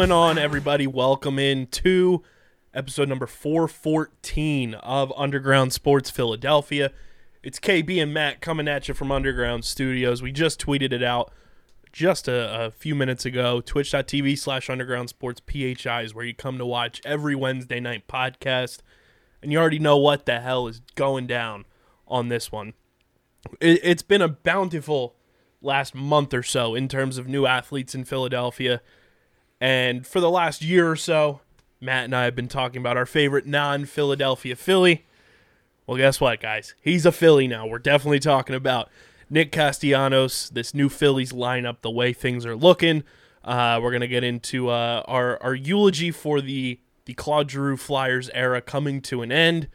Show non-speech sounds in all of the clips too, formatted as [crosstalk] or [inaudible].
Going on, everybody? Welcome in to episode number 414 of Underground Sports Philadelphia. It's KB and Matt coming at you from Underground Studios. We just tweeted it out just a, a few minutes ago. Twitch.tv slash Underground Sports PHI is where you come to watch every Wednesday night podcast. And you already know what the hell is going down on this one. It, it's been a bountiful last month or so in terms of new athletes in Philadelphia. And for the last year or so, Matt and I have been talking about our favorite non Philadelphia Philly. Well, guess what, guys? He's a Philly now. We're definitely talking about Nick Castellanos, this new Phillies lineup, the way things are looking. Uh, we're going to get into uh, our, our eulogy for the, the Claude Giroux Flyers era coming to an end.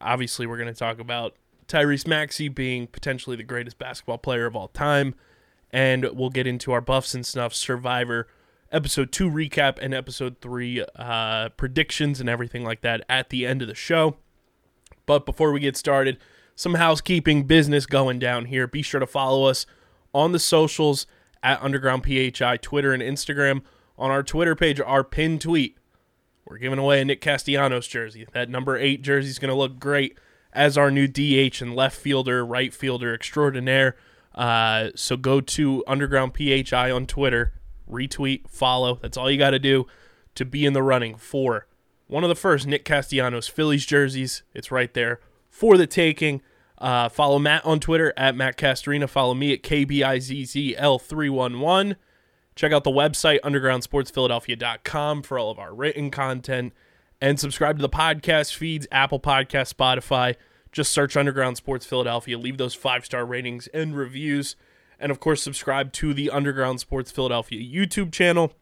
Obviously, we're going to talk about Tyrese Maxey being potentially the greatest basketball player of all time. And we'll get into our Buffs and Snuffs Survivor episode 2 recap and episode 3 uh, predictions and everything like that at the end of the show. But before we get started, some housekeeping business going down here. Be sure to follow us on the socials at Underground PHI, Twitter and Instagram. On our Twitter page, our pinned tweet, we're giving away a Nick Castellanos jersey. That number eight jersey is going to look great as our new DH and left fielder, right fielder extraordinaire. Uh, so go to Underground PHI on Twitter, retweet, follow. That's all you got to do to be in the running for one of the first Nick Castellanos Phillies jerseys. It's right there for the taking. Uh, follow Matt on Twitter at Matt Castorina. Follow me at KBIZZL311. Check out the website, undergroundsportsphiladelphia.com, for all of our written content. And subscribe to the podcast feeds, Apple Podcast, Spotify. Just search Underground Sports Philadelphia. Leave those five star ratings and reviews. And of course, subscribe to the Underground Sports Philadelphia YouTube channel.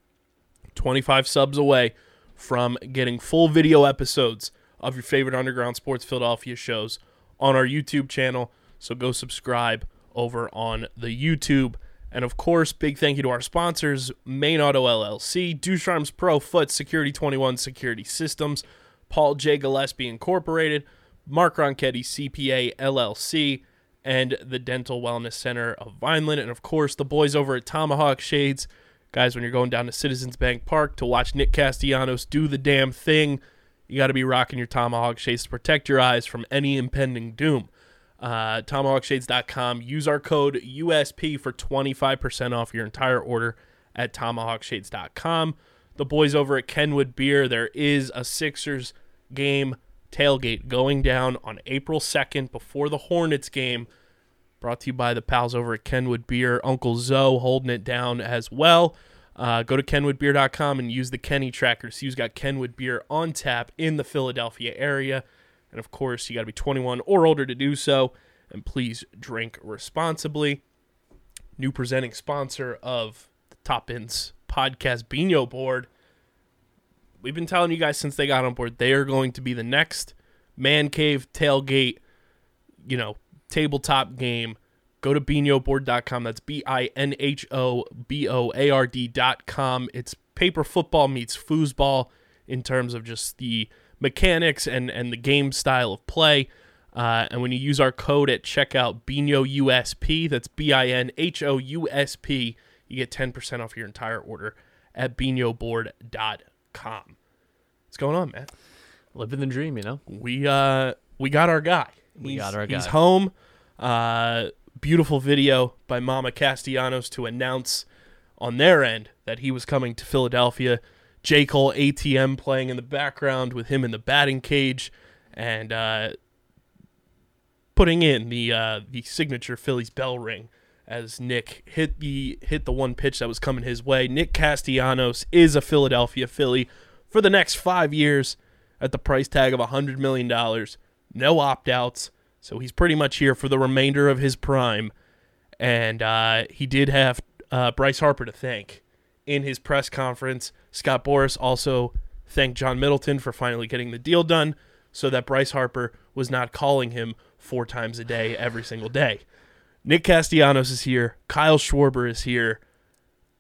25 subs away from getting full video episodes of your favorite Underground Sports Philadelphia shows on our YouTube channel. So go subscribe over on the YouTube. And of course, big thank you to our sponsors Main Auto LLC, Ducharme's Pro Foot Security 21 Security Systems, Paul J. Gillespie Incorporated, Mark Ronchetti CPA LLC, and the Dental Wellness Center of Vineland. And of course, the boys over at Tomahawk Shades. Guys, when you're going down to Citizens Bank Park to watch Nick Castellanos do the damn thing, you got to be rocking your Tomahawk Shades to protect your eyes from any impending doom. Uh, TomahawkShades.com. Use our code USP for 25% off your entire order at TomahawkShades.com. The boys over at Kenwood Beer, there is a Sixers game tailgate going down on April 2nd before the Hornets game. Brought to you by the pals over at Kenwood Beer. Uncle Zoe holding it down as well. Uh, go to kenwoodbeer.com and use the Kenny tracker. So you've got Kenwood Beer on tap in the Philadelphia area. And of course, you got to be 21 or older to do so. And please drink responsibly. New presenting sponsor of the Top Ends podcast, Binho Board. We've been telling you guys since they got on board, they are going to be the next man cave tailgate, you know, tabletop game. Go to binhoboard.com. That's B I N H O B O A R D.com. It's paper football meets foosball in terms of just the mechanics and, and the game style of play. Uh, and when you use our code at checkout, Binho USP, that's B I N H O U S P, you get 10% off your entire order at binhoboard.com. What's going on, man? Living the dream, you know. We uh we got our guy. We He's- got our guy. He's home. Uh beautiful video by Mama Castellanos to announce on their end that he was coming to Philadelphia. J. Cole ATM playing in the background with him in the batting cage and uh putting in the uh the signature Phillies bell ring as Nick hit the hit the one pitch that was coming his way. Nick Castellanos is a Philadelphia Philly for the next five years at the price tag of $100 million. No opt outs. So he's pretty much here for the remainder of his prime. And uh, he did have uh, Bryce Harper to thank in his press conference. Scott Boras also thanked John Middleton for finally getting the deal done so that Bryce Harper was not calling him four times a day every single day. Nick Castellanos is here. Kyle Schwarber is here.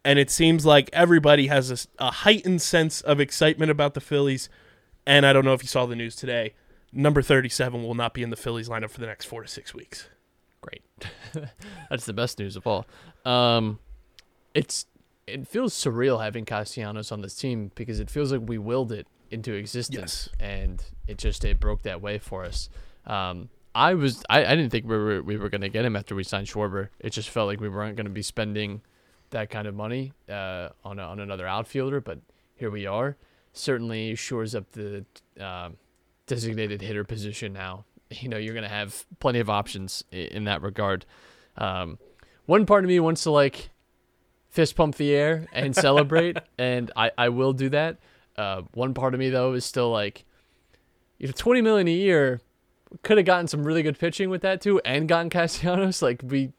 And it seems like everybody has a, a heightened sense of excitement about the Phillies. And I don't know if you saw the news today. Number 37 will not be in the Phillies lineup for the next four to six weeks. Great. [laughs] That's the best news of all. Um, it's it feels surreal having Castellanos on this team because it feels like we willed it into existence, and it just it broke that way for us. Um, I was I, I didn't think we were we were gonna get him after we signed Schwarber. It just felt like we weren't gonna be spending that kind of money uh, on a, on another outfielder, but here we are. Certainly shores up the um designated hitter position now. [laughs] You know, you're gonna have plenty of options in that regard. Um, one part of me wants to like fist pump the air and celebrate, [laughs] and I, I will do that. Uh, one part of me though is still like, you know, twenty million a year could have gotten some really good pitching with that too, and gotten Castellanos. [laughs] Like we,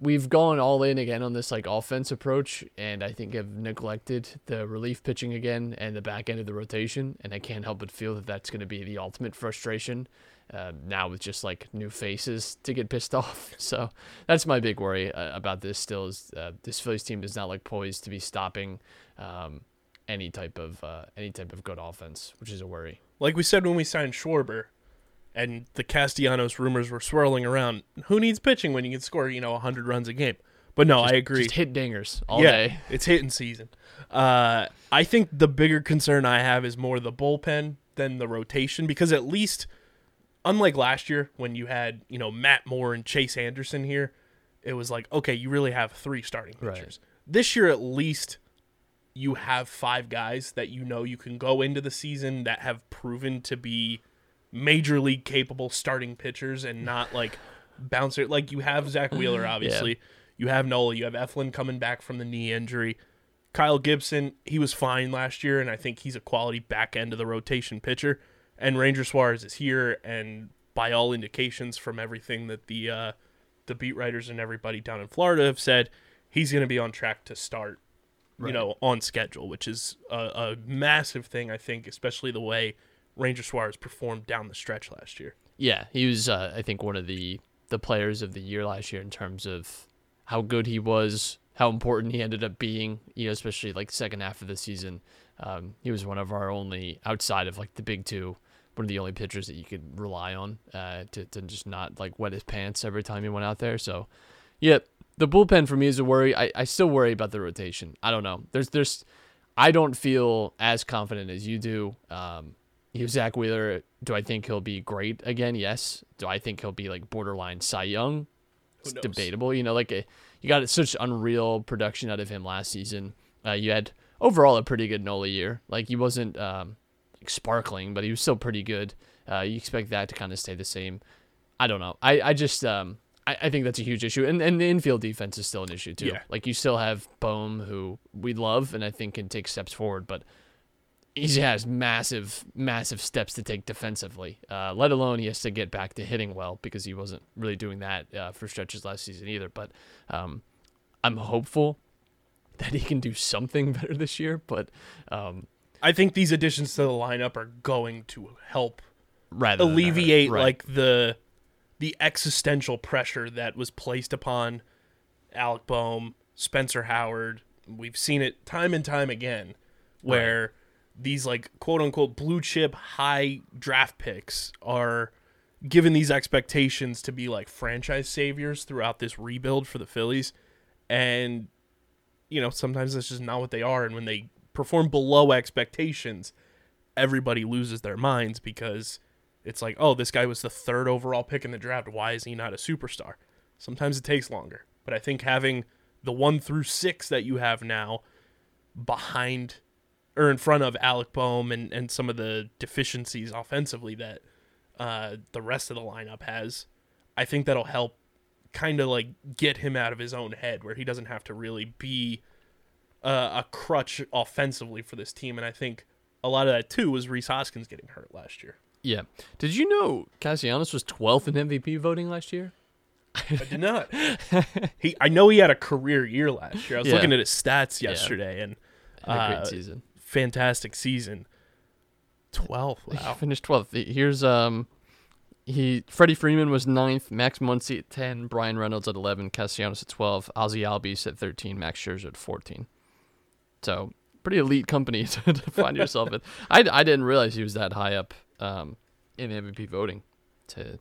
we've gone all in again on this like offense approach, and I think have neglected the relief pitching again and the back end of the rotation. And I can't help but feel that that's going to be the ultimate frustration uh, now with just like new faces to get pissed [laughs] off. So that's my big worry uh, about this. Still, is uh, this Phillies team does not like poised to be stopping um, any type of uh, any type of good offense, which is a worry. Like we said when we signed Schwarber, and the Castellanos rumors were swirling around. Who needs pitching when you can score, you know, 100 runs a game? But no, I agree. Just hit dingers all yeah, day. it's hitting season. Uh, I think the bigger concern I have is more the bullpen than the rotation because at least, unlike last year when you had you know Matt Moore and Chase Anderson here, it was like okay, you really have three starting Right. pitchers. This year, at least, you have five guys that you know you can go into the season that have proven to be major league capable starting pitchers and not like bouncer. Like you have Zach Wheeler, obviously. You have Nola. You have Eflin coming back from the knee injury. Kyle Gibson, he was fine last year, and I think he's a quality back end of the rotation pitcher. And Ranger Suarez is here, and by all indications from everything that the uh, the beat writers and everybody down in Florida have said, he's going to be on track to start, you know, on schedule, which is a, a massive thing, I think, especially the way Ranger Suarez performed down the stretch last year. Yeah, he was uh, I think one of the the players of the year last year in terms of how good he was, how important he ended up being, you know, especially like second half of the season. Um, he was one of our only outside of like the big two, one of the only pitchers that you could rely on uh, to to just not like wet his pants every time he went out there. So, yeah, the bullpen for me is a worry. I, I still worry about the rotation. I don't know. There's there's I don't feel as confident as you do. Um, you know, Zach Wheeler, do I think he'll be great again? Yes. Do I think he'll be like borderline Cy Young? It's debatable. You know, like a, you got such unreal production out of him last season. Uh, you had overall a pretty good Nola year. Like he wasn't um, like sparkling, but he was still pretty good. Uh, you expect that to kind of stay the same. I don't know. I, I just um I, I think that's a huge issue. And and the infield defense is still an issue too. Yeah. Like you still have Bohm who we love and I think can take steps forward, but he has massive, massive steps to take defensively. Uh, let alone he has to get back to hitting well because he wasn't really doing that uh, for stretches last season either. But um, I'm hopeful that he can do something [laughs] better this year. But um, I think these additions to the lineup are going to help rather alleviate Right. like the the existential pressure that was placed upon Alec Bohm, Spencer Howard. We've seen it time and time again where these like quote unquote blue chip high draft picks are given these expectations to be like franchise saviors throughout this rebuild for the Phillies and you know sometimes that's just not what they are and when they perform below expectations everybody loses their minds because it's like, oh, this guy was the third overall pick in the draft. Why is he not a superstar? Sometimes it takes longer. But I think having the one through six that you have now behind or in front of Alec Bohm and, and some of the deficiencies offensively that uh, the rest of the lineup has, I think that'll help kind of like get him out of his own head where he doesn't have to really be uh, a crutch offensively for this team. And I think a lot of that too was Rhys Hoskins getting hurt last year. Yeah. Did you know Castellanos was 12th in MVP voting last year? I did not. he, I know he had a career year last year. I was Yeah. looking at his stats yesterday, and Had a great Uh, season. Fantastic season. Twelve. He finished 12th. Here's um he Freddie Freeman was 9th, Max Muncy at 10, Bryan Reynolds at 11, Castellanos at 12, Ozzie Albies at 13, Max Scherzer at 14. So, pretty elite company [laughs] to, to find [laughs] yourself in. I, I didn't realize he was that high up um, in MVP voting to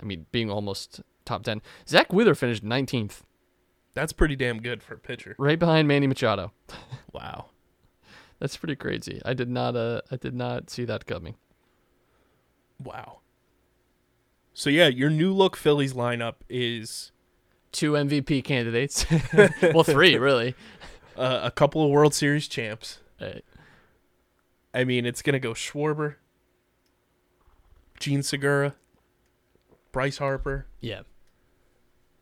I mean, being almost top 10. Zach Wither finished 19th, That's pretty damn good for a pitcher. right behind Manny Machado. Wow. That's pretty crazy. I did not uh I did not see that coming. Wow. So yeah, your new look Phillies lineup is Two MVP candidates. [laughs] well, three really. [laughs] uh, a couple of World Series champs. Uh, I mean, it's gonna go Schwarber, Jean Segura, Bryce Harper, yeah.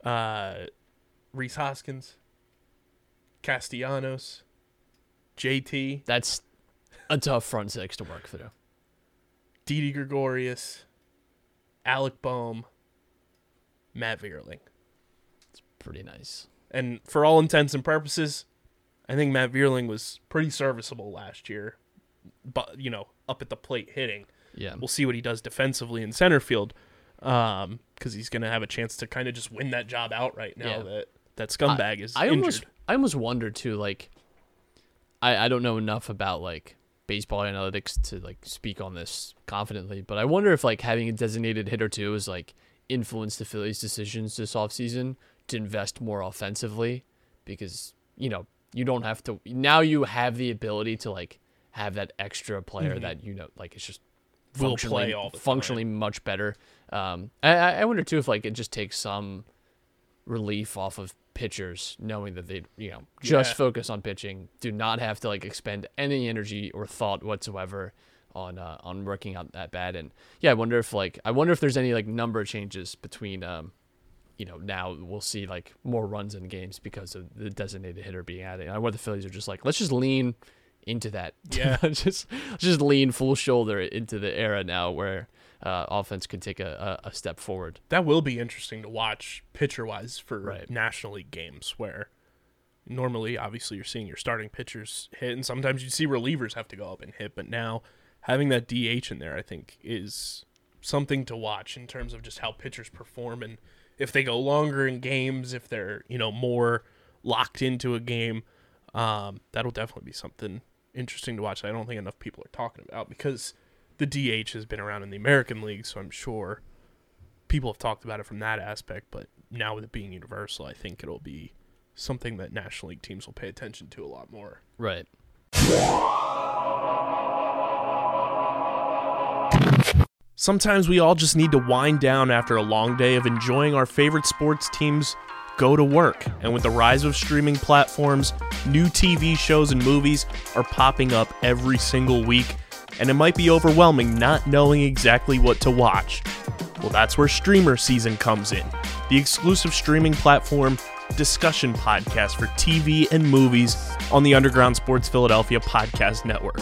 uh, Rhys Hoskins, Castellanos, JT, That's a tough front six to work through. Didi Gregorius, Alec Bohm, Matt Vierling. It's pretty nice. And for all intents and purposes, I think Matt Vierling was pretty serviceable last year. But you know, up at the plate hitting. Yeah. We'll see what he does defensively in center field, um, because he's going to have a chance to kind of just win that job outright now Yeah. that that scumbag is I injured. almost I almost wonder too, like I, I don't know enough about like baseball analytics to like speak on this confidently, but I wonder if like having a designated hitter too is like influenced the Phillies' decisions this offseason to invest more offensively because, you know, you don't have to now you have the ability to like have that extra player that you know like it's just Mm-hmm. Will functionally, play all the time. functionally much better. Um, I, I I wonder too if like it just takes some relief off of pitchers knowing that they you know just Yeah. focus on pitching, do not have to like expend any energy or thought whatsoever on uh, on working out that bad. And yeah, I wonder if like I wonder if there's any like number changes between um you know now we'll see like more runs in games because of the designated hitter being added. I wonder the Phillies are just like let's just lean into that. [laughs] Yeah. just just lean full shoulder into the era now where uh, offense could take a, a, step forward. that will be interesting to watch pitcher wise for Right. National League games where normally obviously you're seeing your starting pitchers hit and sometimes you see relievers have to go up and hit but now having that DH in there I think is something to watch in terms of just how pitchers perform and if they go longer in games if they're you know more locked into a game um, that'll definitely be something interesting to watch I don't think enough people are talking about because the DH has been around in the American League so I'm sure people have talked about it from that aspect, but now with it being universal, I think it'll be something that National League teams will pay attention to a lot more. Right. Sometimes we all just need to wind down after a long day of enjoying our favorite sports teams go to work. And with the rise of streaming platforms, new TV shows and movies are popping up every single week, and it might be overwhelming not knowing exactly what to watch. Well, that's where Streamer Season comes in, the exclusive streaming platform discussion podcast for TV and movies on the Underground Sports Philadelphia Podcast Network.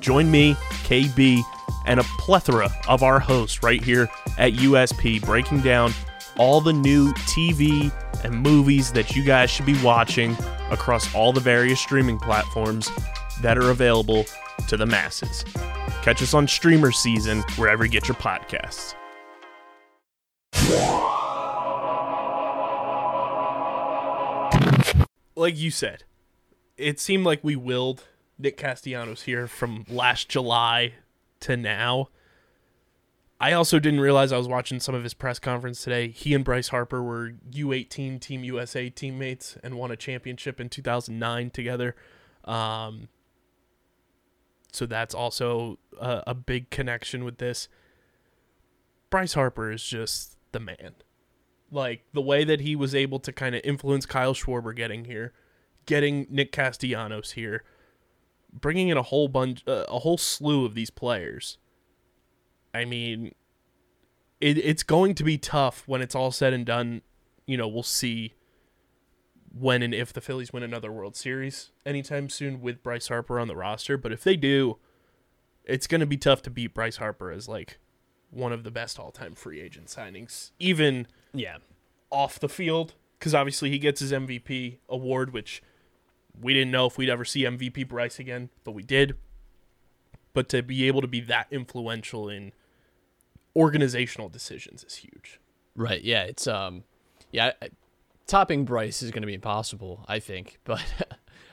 Join me, KB, and a plethora of our hosts right here at USP breaking down all the new TV and movies that you guys should be watching across all the various streaming platforms that are available to the masses. Catch us on Streamer Season wherever you get your podcasts. Like you said, it seemed like we willed Nick Castellanos here from last July to now. I also didn't realize I was watching some of his press conference today. He and Bryce Harper were U18 Team USA teammates and won a championship in 2009 together. Um, so that's also a, a big connection with this. Bryce Harper is just the man. Like the way that he was able to kind of influence Kyle Schwarber getting here, getting Nick Castellanos here, bringing in a whole bunch, uh, a whole slew of these players. I mean, it, it's going to be tough when it's all said and done. You know, we'll see when and if the Phillies win another World Series anytime soon with Bryce Harper on the roster. But if they do, it's going to be tough to beat Bryce Harper as like one of the best all-time free agent signings, even Yeah. off the field, because obviously he gets his MVP award, which we didn't know if we'd ever see MVP Bryce again, but we did. But to be able to be that influential in organizational decisions is huge. Right. Yeah. It's um, yeah. I- Topping Bryce is going to be impossible, I think, [laughs] but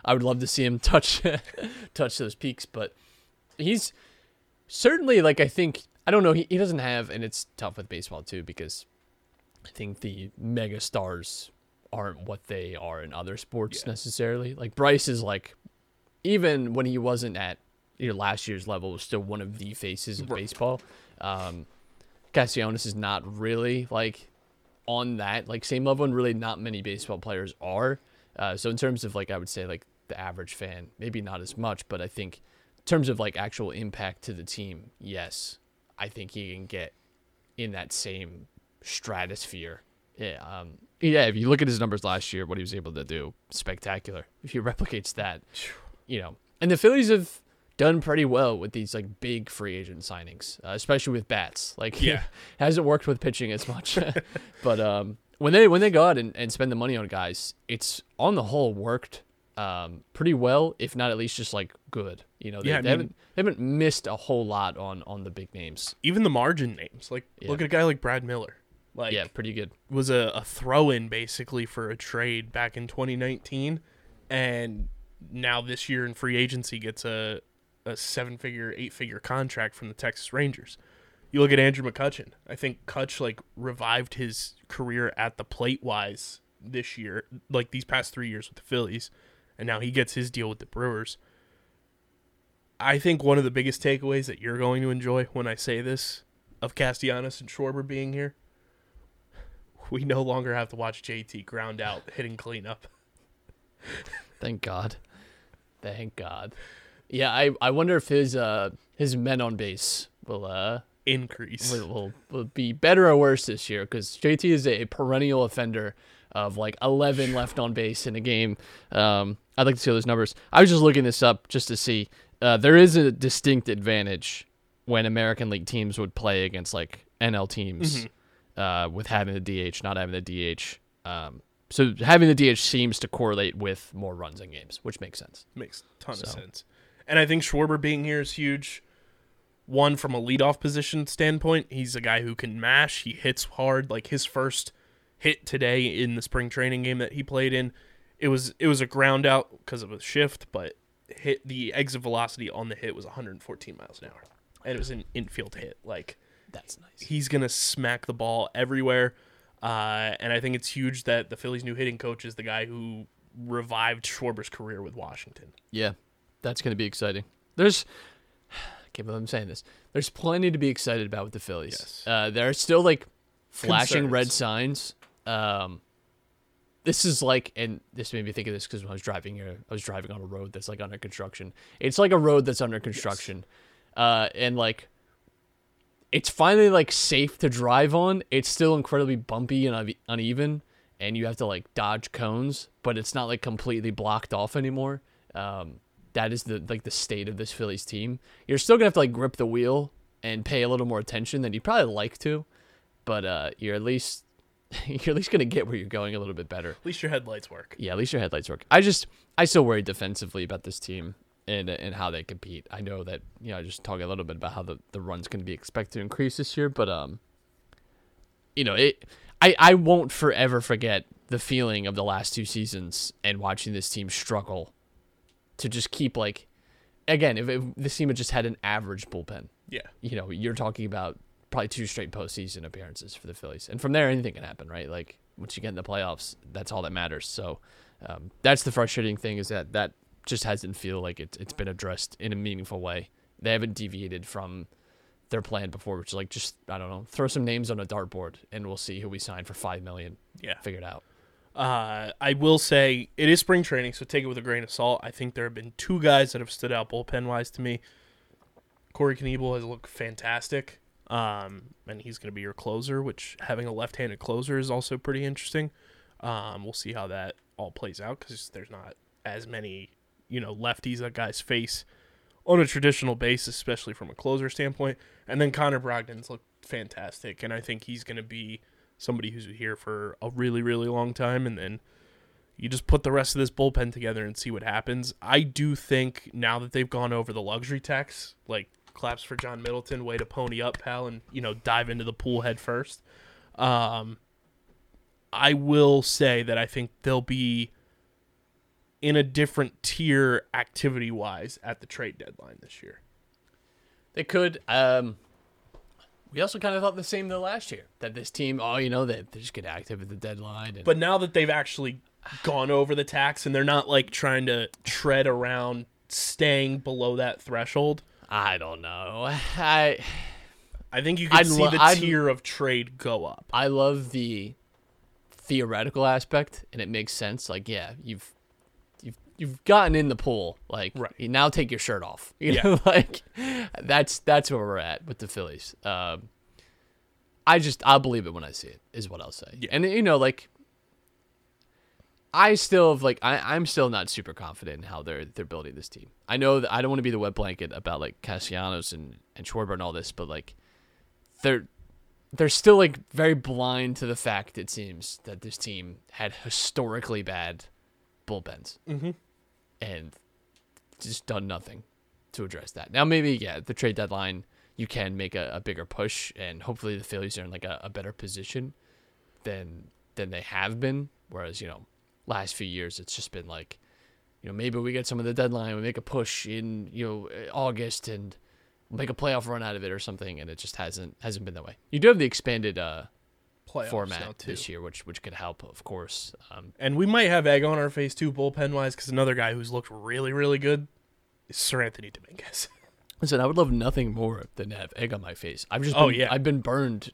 I would love to see him touch [laughs] touch those peaks. But he's certainly like I think I don't know. He, he doesn't have, and it's tough with baseball too because I think the mega stars aren't what they are in other sports Yeah. necessarily. Like Bryce is like, even when he wasn't at your last year's level, was still one of the faces of Right. baseball. Um, Castellanos is not really like on that like same level, and really not many baseball players are. Uh, so in terms of like, I would say like the average fan, maybe not as much, but I think in terms of like actual impact to the team, yes, I think he can get in that same stratosphere. Yeah, um, yeah. If you look at his numbers last year, what he was able to do, spectacular. If he replicates that, you know, and the Phillies have done pretty well with these like big free agent signings, uh, especially with bats. Like, [laughs] Yeah. hasn't worked with pitching as much, [laughs] but um, when they when they go out and, and spend the money on guys, it's on the whole worked um pretty well, if not at least just like good. You know, they, Yeah, they mean- haven't they haven't missed a whole lot on on the big names. Even the margin names, like Yeah. look at a guy like Brad Miller, like yeah, pretty good. was a, a throw-in basically for a trade back in 2019, and now this year in free agency gets a a seven-figure, eight-figure contract from the Texas Rangers. You look at Andrew McCutchen. I think Kutch like revived his career at the plate wise this year, like these past three years with the Phillies, and now he gets his deal with the Brewers. I think one of the biggest takeaways that you're going to enjoy when I say this of Castellanos and Schwarber being here we no longer have to watch JT ground out hitting cleanup. Thank God. Thank God. Yeah, I, I wonder if his uh his men on base will uh Increase. will, will, will be better or worse this year because JT is a perennial offender of like 11 left on base in a game. Um, I'd like to see those numbers. I was just looking this up just to see. Uh, there is a distinct advantage when American League teams would play against like NL teams uh, with having the DH, not having the DH. Um, so having the DH seems to correlate with more runs in games, which makes sense. Makes a ton of sense. And I think Schwarber being here is huge. One from a leadoff position standpoint, he's a guy who can mash. He hits hard. Like his first hit today in the spring training game that he played in, it was it was a ground out because of a shift, but hit the exit velocity on the hit was 114 miles an hour, and it was an infield hit. Like That's nice. he's gonna smack the ball everywhere. Uh, and I think it's huge that the Phillies' new hitting coach is the guy who revived Schwarber's career with Washington. Yeah, that's going to be exciting. There's, [sighs] I can't believe I'm saying this. There's plenty to be excited about with the Phillies. Yes. Uh, there are still like flashing red signs. Um, this is like, and this made me think of this because when I was driving here, I was driving on a road that's like under construction. It's like a road that's under construction, uh, and like. It's finally like safe to drive on. It's still incredibly bumpy and uneven, and you have to like dodge cones, but it's not like completely blocked off anymore. Um, that is the like the state of this Phillies team. You're still gonna have to like grip the wheel and pay a little more attention than you'd probably like to, but uh, you're at least [laughs] you're at least gonna get where you're going a little bit better. At least your headlights work. Yeah, at least your headlights work. I just I still worry defensively about this team and and how they compete. I know that you know I just talking a little bit about how the the run's to be expected to increase this year, but um, you know it. I I won't forever forget the feeling of the last two seasons and watching this team struggle to just keep like again if, if this team had just had an average bullpen Yeah. you know, you're talking about probably two straight postseason appearances for the Phillies, and from there anything can happen, right? Like once you get in the playoffs, that's all that matters. So um, that's the frustrating thing is that that just hasn't feel like it's it's been addressed in a meaningful way. They haven't deviated from their plan before, which is like just I don't know, throw some names on a dartboard and we'll see who we sign for five million. Yeah. figured it out. Uh, I will say it is spring training, so take it with a grain of salt. I think there have been two guys that have stood out bullpen wise to me. Corey Knebel has looked fantastic, um, and he's going to be your closer, which having a left-handed closer is also pretty interesting. Um, we'll see how that all plays out because there's not as many, you know, lefties that guys face on a traditional basis, especially from a closer standpoint. And then Connor Brogdon's looked fantastic, and I think he's going to be somebody who's here for a really, really long time. And then you just put the rest of this bullpen together and see what happens. I do think now that they've gone over the luxury tax, like claps for John Middleton, way to pony up, pal, and you know dive into the pool head first. Um, I will say that I think they'll be in a different tier activity wise at the trade deadline this year. They could. Um, we also kind of thought the same though last year that this team, oh, you know, they, they just get active at the deadline. And, But now that they've actually gone over the tax and they're not like trying to tread around staying below that threshold, I don't know. I I think you can I'd see lo- the I'd- tier of trade go up. I love the theoretical aspect, and it makes sense. Like, yeah, you've you've gotten in the pool. Like, Right. now take your shirt off. [laughs] You Yeah. know, [laughs] like that's that's where we're at with the Phillies. Um, I just I'll believe it when I see it. Is what I'll say. Yeah. And you know, like. I still have like I, I'm still not super confident in how they're they're building this team. I know that I don't want to be the wet blanket about like Castellanos and and Schwarber and all this, but like they're they're still like very blind to the fact it seems that this team had historically bad bullpens Mhm. And just done nothing to address that. Now maybe yeah, the trade deadline you can make a, a bigger push and hopefully the Phillies are in like a, a better position than than they have been. Whereas you know last few years it's just been like you know maybe we get some of the deadline, we make a push in you know August and make a playoff run out of it or something, and it just hasn't hasn't been that way. You do have the expanded uh, format this year, which which could help, of course. Um, And we might have egg on our face too, bullpen wise, because another guy who's looked really, really good is Seranthony Dominguez. [laughs] listen, I would love nothing more than to have egg on my face. I've just been, Oh, yeah. I've been burned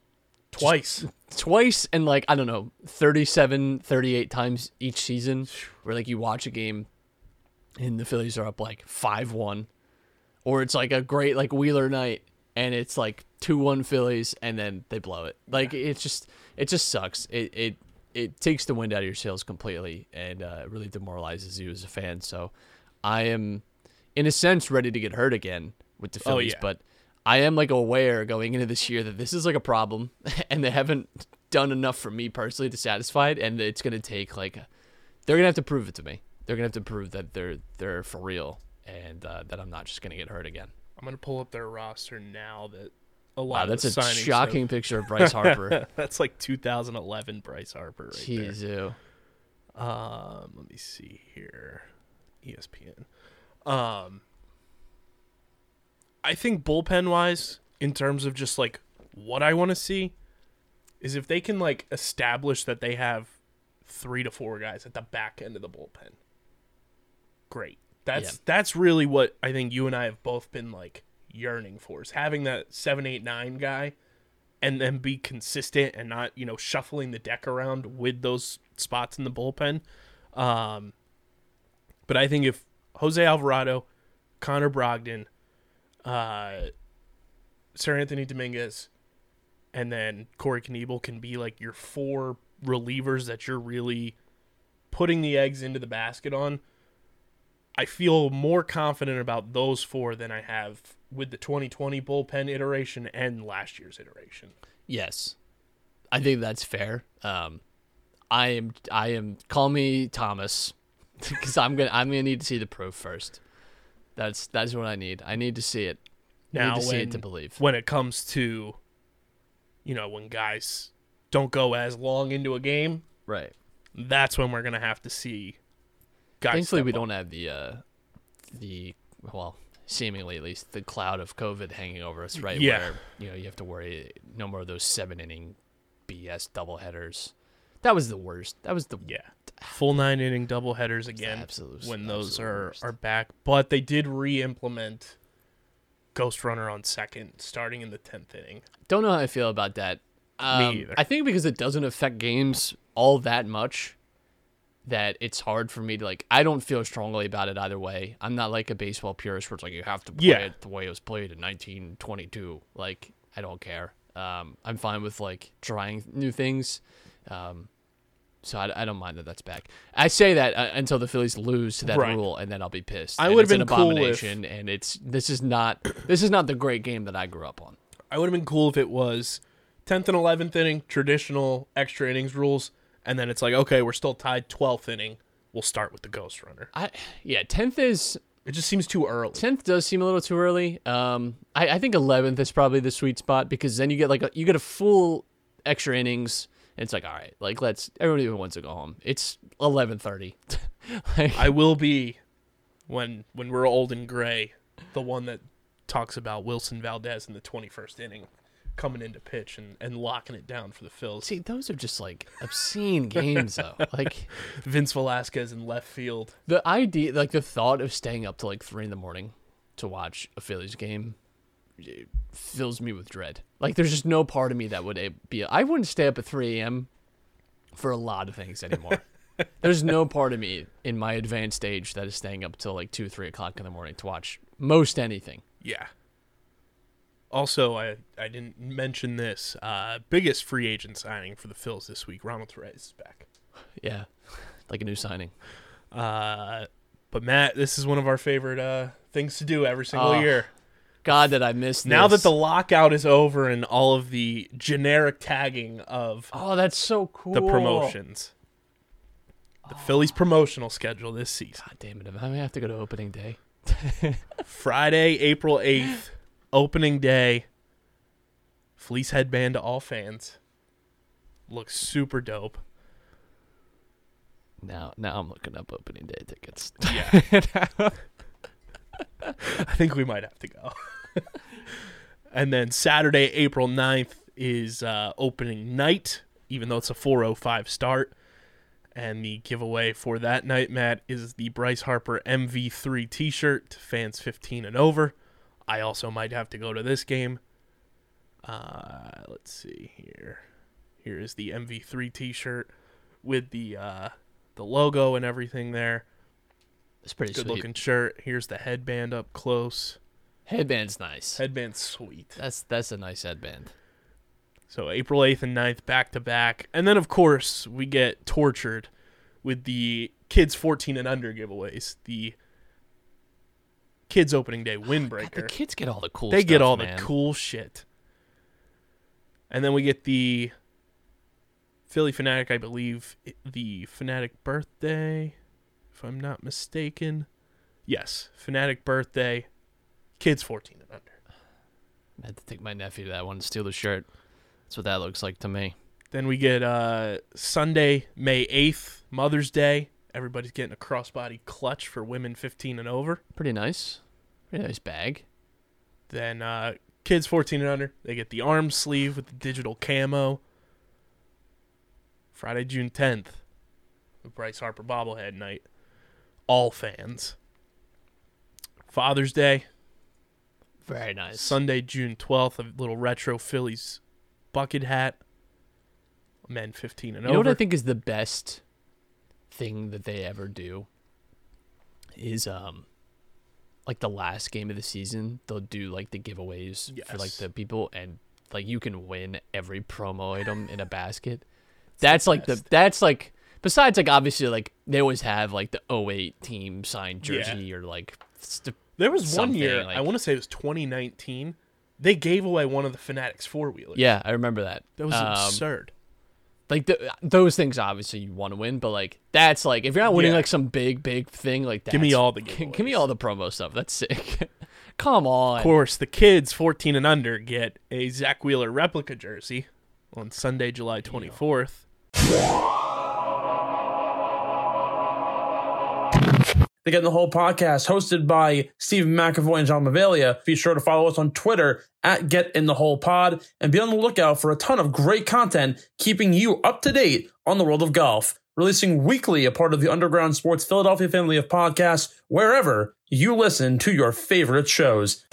Twice. [laughs] twice and like I don't know 37 38 times each season where like you watch a game and the Phillies are up like 5-1 or it's like a great like Wheeler night and it's like 2-1 Phillies and then they blow it like it's just it just sucks it it it takes the wind out of your sails completely and uh, it really demoralizes you as a fan so I am in a sense ready to get hurt again with the Oh, Phillies yeah. but I am like aware going into this year that this is like a problem, [laughs] and they haven't done enough for me personally to satisfy it, and it's gonna take like they're gonna have to prove it to me. They're gonna have to prove that they're they're for real, and uh, that I'm not just gonna get hurt again. I'm gonna pull up their roster now that a lot Wow, that's a signings shocking picture of Bryce Harper. [laughs] that's like 2011 Bryce Harper right Jeez, ew. Um, let me see here. ESPN. Um, I think bullpen wise, in terms of just like what I want to see, is if they can like establish that they have three to four guys at the back end of the bullpen. Great. That's Yeah. that's really what I think you and I have both been like yearning for is having that seven, eight, nine guy and then be consistent and not, you know, shuffling the deck around with those spots in the bullpen. Um, but I think if Jose Alvarado, Connor Brogdon, uh, Seranthony Dominguez, and then Corey Knebel can be like your four relievers that you're really putting the eggs into the basket on. I feel more confident about those four than I have with the 2020 bullpen iteration and last year's iteration. Yes, I think that's fair. Um, I am I am call me Thomas [laughs] because I'm gonna I'm gonna need to see the proof first. That's that's what I need. I need to see it. I Now, need to see when, it to believe. when it comes to, you know, when guys don't go as long into a game, Right. that's when we're gonna have to see. Guys Thankfully, we up. don't have the uh, the well, seemingly at least the cloud of COVID hanging over us, right? Yeah. Where you know you have to worry no more of those seven inning BS double headers. That was the worst. That was the Yeah, full nine inning double headers again absolute when those are worst. are back. But they did re-implement Ghost Runner on second, starting in the tenth inning. Don't know how I feel about that. Um, either. I think because it doesn't affect games all that much, that it's hard for me to like. I don't feel strongly about it either way. I'm not like a baseball purist where it's like you have to play Yeah. it the way it was played in 1922. Like I don't care. Um, I'm fine with like trying new things. Um, So I, I don't mind that that's back. I say that uh, until the Phillies lose to that Right. rule, and then I'll be pissed. I it's an been cool if- abomination, and it's this is not this is not the great game that I grew up on. I would have been cool if it was 10th and 11th inning, traditional extra innings rules, and then it's like, okay, we're still tied 12th inning. We'll start with the ghost runner. I yeah, tenth is It just seems too early. tenth does seem a little too early. Um, I, I think eleventh is probably the sweet spot because then you get like a, you get a full extra innings. And it's like all right, like let's everybody wants to go home. It's eleven thirty. [laughs] like, I will be when when we're old and gray, the one that talks about Wilson Valdez in the 21st inning coming into pitch and, and locking it down for the Phils. see, those are just like obscene [laughs] games though. Like [laughs] Vince Velasquez in left field. the idea, like the thought of staying up till like three in the morning to watch a Phillies game fills me with dread. Like there's just no part of me that would eh, be. I wouldn't stay up at three a.m. for a lot of things anymore. [laughs] there's no part of me in my advanced age that is staying up till like two, three o'clock in the morning to watch most anything. Yeah. Also, I I didn't mention this. Uh, biggest free agent signing for the Phils this week. Ronald Torreyes is back. Yeah, like a new signing. Uh, but Matt, this is one of our favorite uh, things to do every single Oh, year. God, that I missed. Now this. that the lockout is over and all of the generic tagging of oh, that's so cool. the promotions, the Phillies promotional schedule this season. God damn it! I may have to go to opening day. [laughs] Friday, April 8th, opening day. Fleece headband to all fans. Looks super dope. Now, now I'm looking up opening day tickets. Yeah. [laughs] I think we might have to go. [laughs] and then Saturday, April 9th is uh, opening night, even though it's a 405 start. And the giveaway for that night, Matt, is the Bryce Harper MV3 t shirt to fans 15 and over. I also might have to go to this game. Uh, let's see here. Here is the MV3 t shirt with the uh, the logo and everything there. It's pretty Good sweet. looking shirt. Here's the headband up close. Headband's nice. Headband's sweet. That's that's a nice headband. So April 8th and 9th back to back. And then of course, we get tortured with the kids 14 and under giveaways. The kids opening day [sighs] God, the kids get all the cool. they get all man. the cool shit. And then we get the Phillie Phanatic, I believe, the Phanatic birthday, if I'm not mistaken. Yes, Phanatic birthday, kids 14 and under. I had to take my nephew to that one and steal the shirt. That's what that looks like to me. Then we get uh, Sunday, May 8th, Mother's Day. Everybody's getting a crossbody clutch for women 15 and over. Pretty nice. Pretty nice bag. Then uh, kids 14 and under, they get the arm sleeve with the digital camo. Friday, June 10th, the Bryce Harper bobblehead night. All fans. Father's Day, Very nice. Sunday, June 12th, a little retro Phillies bucket hat. Men 15 and you over. You know what I think is the best thing that they ever do is um like the last game of the season they'll do like the giveaways for like the people and like you can win every promo item in a [laughs] basket. That's like the that's like besides like obviously like they always have like the 08 team signed Yeah. jersey or like st- There was one year, like- I want to say it was 2019. They gave away one of the Phanatic's four wheelers. yeah, I remember that. that was Um, absurd. Like those things obviously you want to win but like that's like if you're not winning Yeah. like some big big thing like that Give me all the [laughs] give me all the promo stuff that's sick [laughs] come on Of course, the kids 14 and under get a Zach Wheeler replica jersey on Sunday, July 24th. The Get in the Hole podcast, hosted by Stephen McAvoy and John Mavalia. Be sure to follow us on Twitter at Get in the Hole Pod and be on the lookout for a ton of great content keeping you up to date on the world of golf. Releasing weekly, a part of the Underground Sports Philadelphia family of podcasts, wherever you listen to your favorite shows.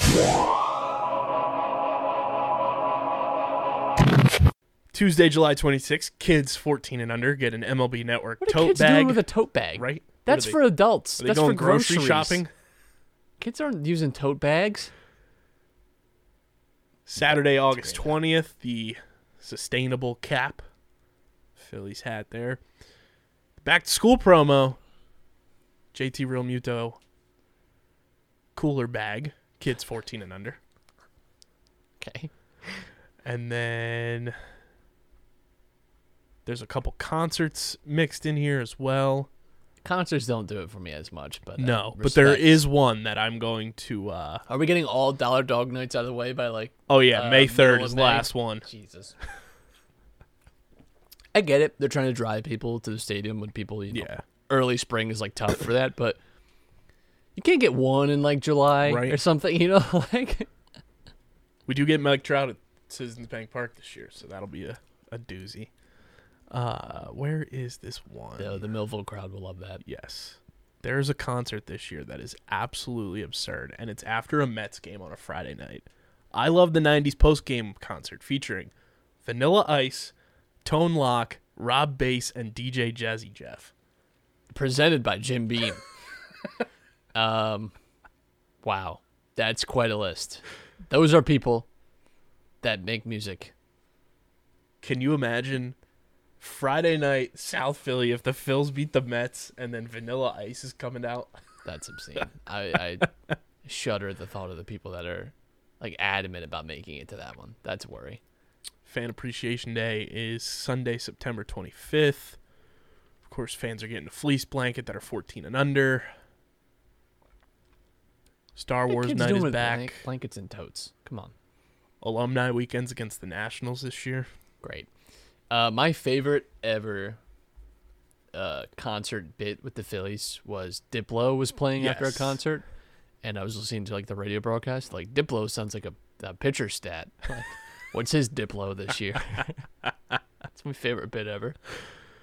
Tuesday, July 26th, kids 14 and under get an MLB Network what tote kids bag. doing with a tote bag right? That's for adults that's for grocery groceries. shopping? kids aren't using tote bags Saturday, August 20th, the sustainable cap. Phillies hat there. back to school promo. JT Realmuto cooler bag, kids 14 and under. Okay. And then there's a couple concerts mixed in here as well. Concerts don't do it for me as much, but uh, No, but there is one that I'm going to uh Are we getting all dollar dog nights out of the way by like Oh yeah, Uh, May 3rd middle is the May. last one. Jesus? [laughs] I get it. They're trying to drive people to the stadium when people, you know, Yeah. early spring is like tough for that, but you can't get one in like July Right. or something, [laughs] you know, like We do get Mike Trout at Citizens Bank Park this year, so that'll be a, a doozy. Uh where is this one? the, the Millville crowd will love that. Yes. There's a concert this year that is absolutely absurd, and it's after a Mets game on a Friday night. I love the 90s post game concert featuring Vanilla Ice, Tone Loc, Rob Base, and DJ Jazzy Jeff. Presented by Jim Beam. [laughs] um, wow, that's quite a list. Those are people that make music. Can you imagine Friday night, South Philly, if the Phils beat the Mets and then Vanilla Ice is coming out? That's obscene. I, I [laughs] shudder at the thought of the people that are like adamant about making it to that one. That's a worry. Fan Appreciation Day is Sunday, September 25th. Of course, fans are getting a fleece blanket that are 14 and under. Star Wars Night is back. blank- blankets and totes. Come on, Alumni weekends against the Nationals this year. great. Uh, my favorite ever uh, concert bit with the Phillies was Diplo was playing after a concert, and I was listening to like the radio broadcast. Like Diplo sounds like a, a pitcher stat. [laughs] Like, what's his Diplo this year? [laughs] That's my favorite bit ever.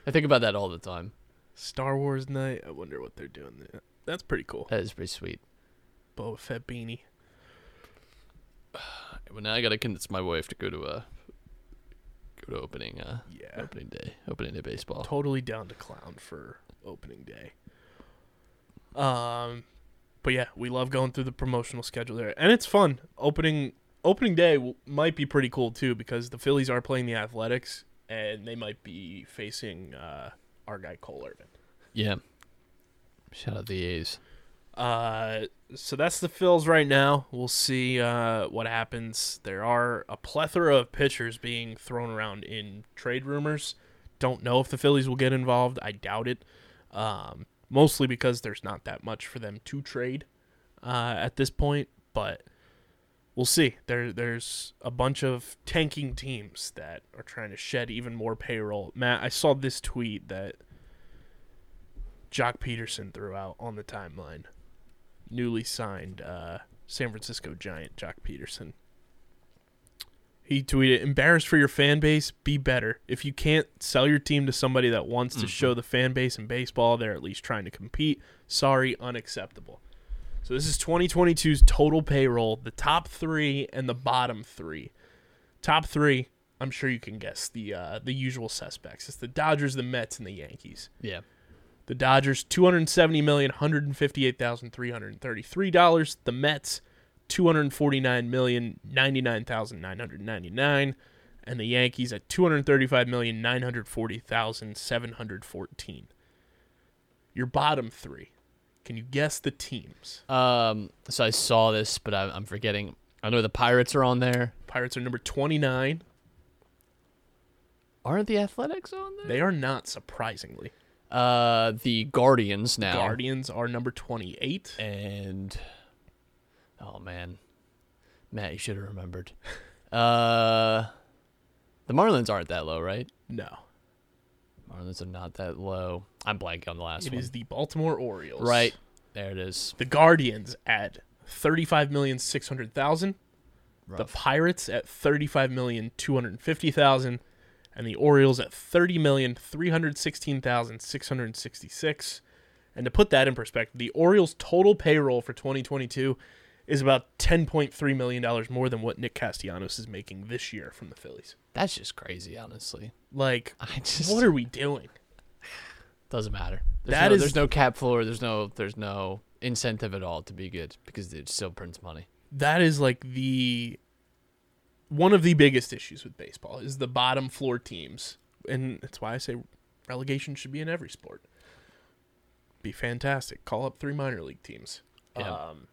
I think about that all the time. Star Wars Night. I wonder what they're doing there. That's pretty cool. That is pretty sweet. Boba Fett beanie. [sighs] Well, now I gotta convince my wife to go to a go to opening uh Yeah. opening day opening day baseball. Totally down to clown for opening day. Um, but yeah, we love going through the promotional schedule there, and it's fun. Opening opening day w- might be pretty cool too because the Phillies are playing the Athletics, and they might be facing uh, our guy Cole Irvin. Yeah. Shout out the A's. Uh, so that's the Phils right now. We'll see uh, what happens. There are a plethora of pitchers being thrown around in trade rumors. Don't know if the Phillies will get involved. I doubt it. Um, mostly because there's not that much for them to trade uh, at this point. But we'll see. There, there's a bunch of tanking teams that are trying to shed even more payroll. Matt, I saw this tweet that Joc Pederson threw out on the timeline newly signed uh, San Francisco Giant Joc Pederson. He tweeted, "Embarrassed for your fan base, be better. If you can't sell your team to somebody that wants to show the fan base in baseball they're at least trying to compete, sorry, unacceptable." So this is 2022's total payroll, the top 3 and the bottom 3. Top 3, I'm sure you can guess the uh, the usual suspects. It's the Dodgers, the Mets, and the Yankees. Yeah. The Dodgers, two hundred seventy million, hundred and fifty-eight thousand three hundred thirty-three dollars. The Mets, two hundred forty-nine million, ninety-nine thousand nine hundred ninety-nine, and the Yankees at two hundred thirty-five million, nine hundred forty thousand seven hundred fourteen. Your bottom three. Can you guess the teams? Um so I saw this but I, I'm forgetting. I know the Pirates are on there. Pirates are number twenty-nine. Aren't the Athletics on there? They are not surprisingly. Uh, the Guardians now. Guardians are number 28. And oh man, Matt, you should have remembered. [laughs] Uh, the Marlins aren't that low, right? No. Marlins are not that low. I'm blanking on the last it one. It is the Baltimore Orioles. Right. There it is. The Guardians at 35,600,000. The Pirates at 35,250,000 and the Orioles at thirty million three hundred sixteen thousand six hundred sixty-six. And to put that in perspective, the Orioles' total payroll for 2022 is about 10.3 million dollars more than what Nick Castellanos is making this year from the Phillies. That's just crazy, honestly. Like, I just what are we doing? doesn't matter. There's That no, is- there's no cap floor. There's no there's no incentive at all to be good because it still prints money. that is like the one of the biggest issues with baseball is the bottom floor teams and that's why i say relegation should be in every sport be fantastic. Call up three minor league teams. Yeah. Um,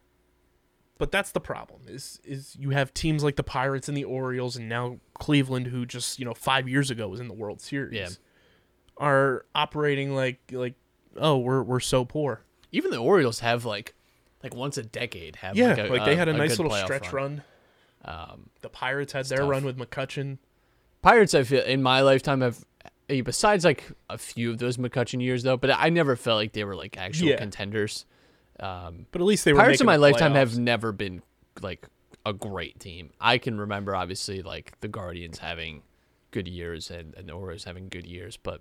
but that's the problem is is you have teams like the Pirates and the Orioles and now Cleveland who just you know five years ago was in the World Series Yeah. are operating like like oh we're we're so poor Even the Orioles have like like once a decade have yeah like, like, they had a, nice little stretch run. Um, The Pirates had their tough. run with McCutchen. Pirates, I feel in my lifetime have eh, besides like a few of those McCutchen years though, but I never felt like they were like actual Yeah. contenders. Um, But at least they were Pirates in my lifetime have never been like a great team. I can remember obviously like the Guardians having good years and, and the Orioles having good years, but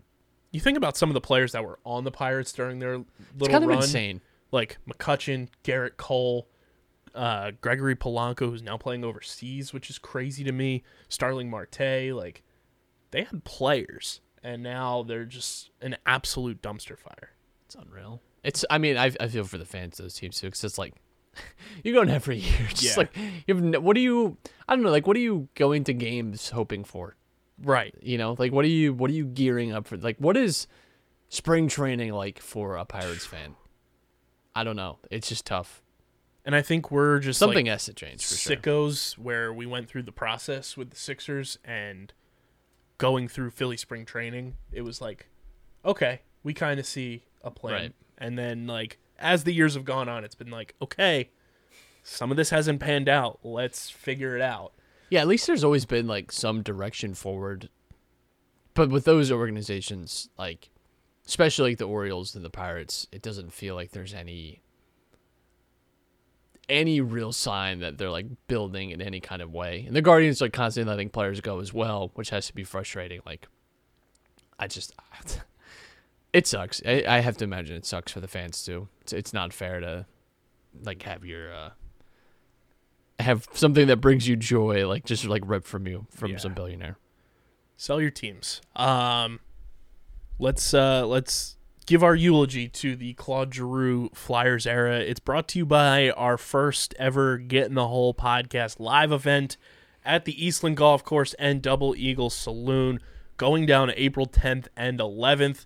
You think about some of the players that were on the Pirates during their little it's kind of run, insane. like McCutchen, Gerrit Cole, uh, Gregory Polanco, who's now playing overseas, which is crazy to me. Starling Marte, like they had players, and now they're just an absolute dumpster fire. It's unreal. It's. I mean, I, I feel for the fans of those teams too, because it's like [laughs] you're going every year. [laughs] Just Yeah. like you have. No, what are you? I don't know. Like, what are you going to games hoping for? Right. You know, like what are you? What are you gearing up for? Like, what is spring training like for a Pirates fan? I don't know. It's just tough. And I think we're just Something like has to change for sure. sickos where we went through the process with the Sixers and going through Philly spring training. It was like, okay, we kind of see a plan. Right. And then like as the years have gone on, it's been like, okay, some of this hasn't panned out. Let's figure it out. Yeah, at least there's always been like some direction forward. But with those organizations, like especially like the Orioles and the Pirates, it doesn't feel like there's any any real sign that they're like building in any kind of way. And the Guardians are constantly letting players go as well, which has to be frustrating. Like I just [laughs] it sucks. I, I have to imagine it sucks for the fans too. It's it's not fair to like have your uh have something that brings you joy like just like ripped from you from Yeah. some billionaire. Sell your teams. Um, let's uh, let's give our eulogy to the Claude Giroux Flyers era. It's brought to you by our first ever Get in the Hole podcast live event at the Eastland Golf Course and Double Eagle Saloon, going down April 10th and 11th.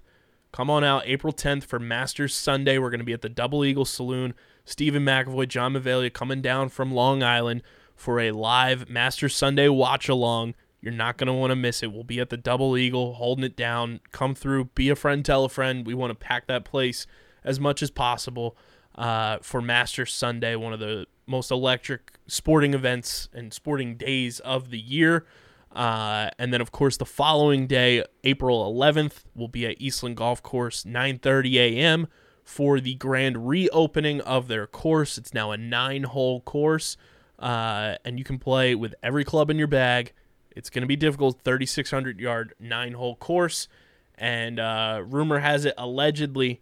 Come on out April 10th for Masters Sunday. We're going to be at the Double Eagle Saloon. Stephen McAvoy, John Mavalia coming down from Long Island for a live Masters Sunday watch along. You're not going to want to miss it. We'll be at the Double Eagle holding it down. Come through, be a friend, tell a friend. We want to pack that place as much as possible uh, for Masters Sunday, one of the most electric sporting events and sporting days of the year. Uh, and then, of course, the following day, April 11th, will be at Eastland Golf Course, 9:30 a.m. for the grand reopening of their course. It's now a nine-hole course, uh, and you can play with every club in your bag. It's going to be difficult, 3,600 yard, nine-hole course, and uh, rumor has it allegedly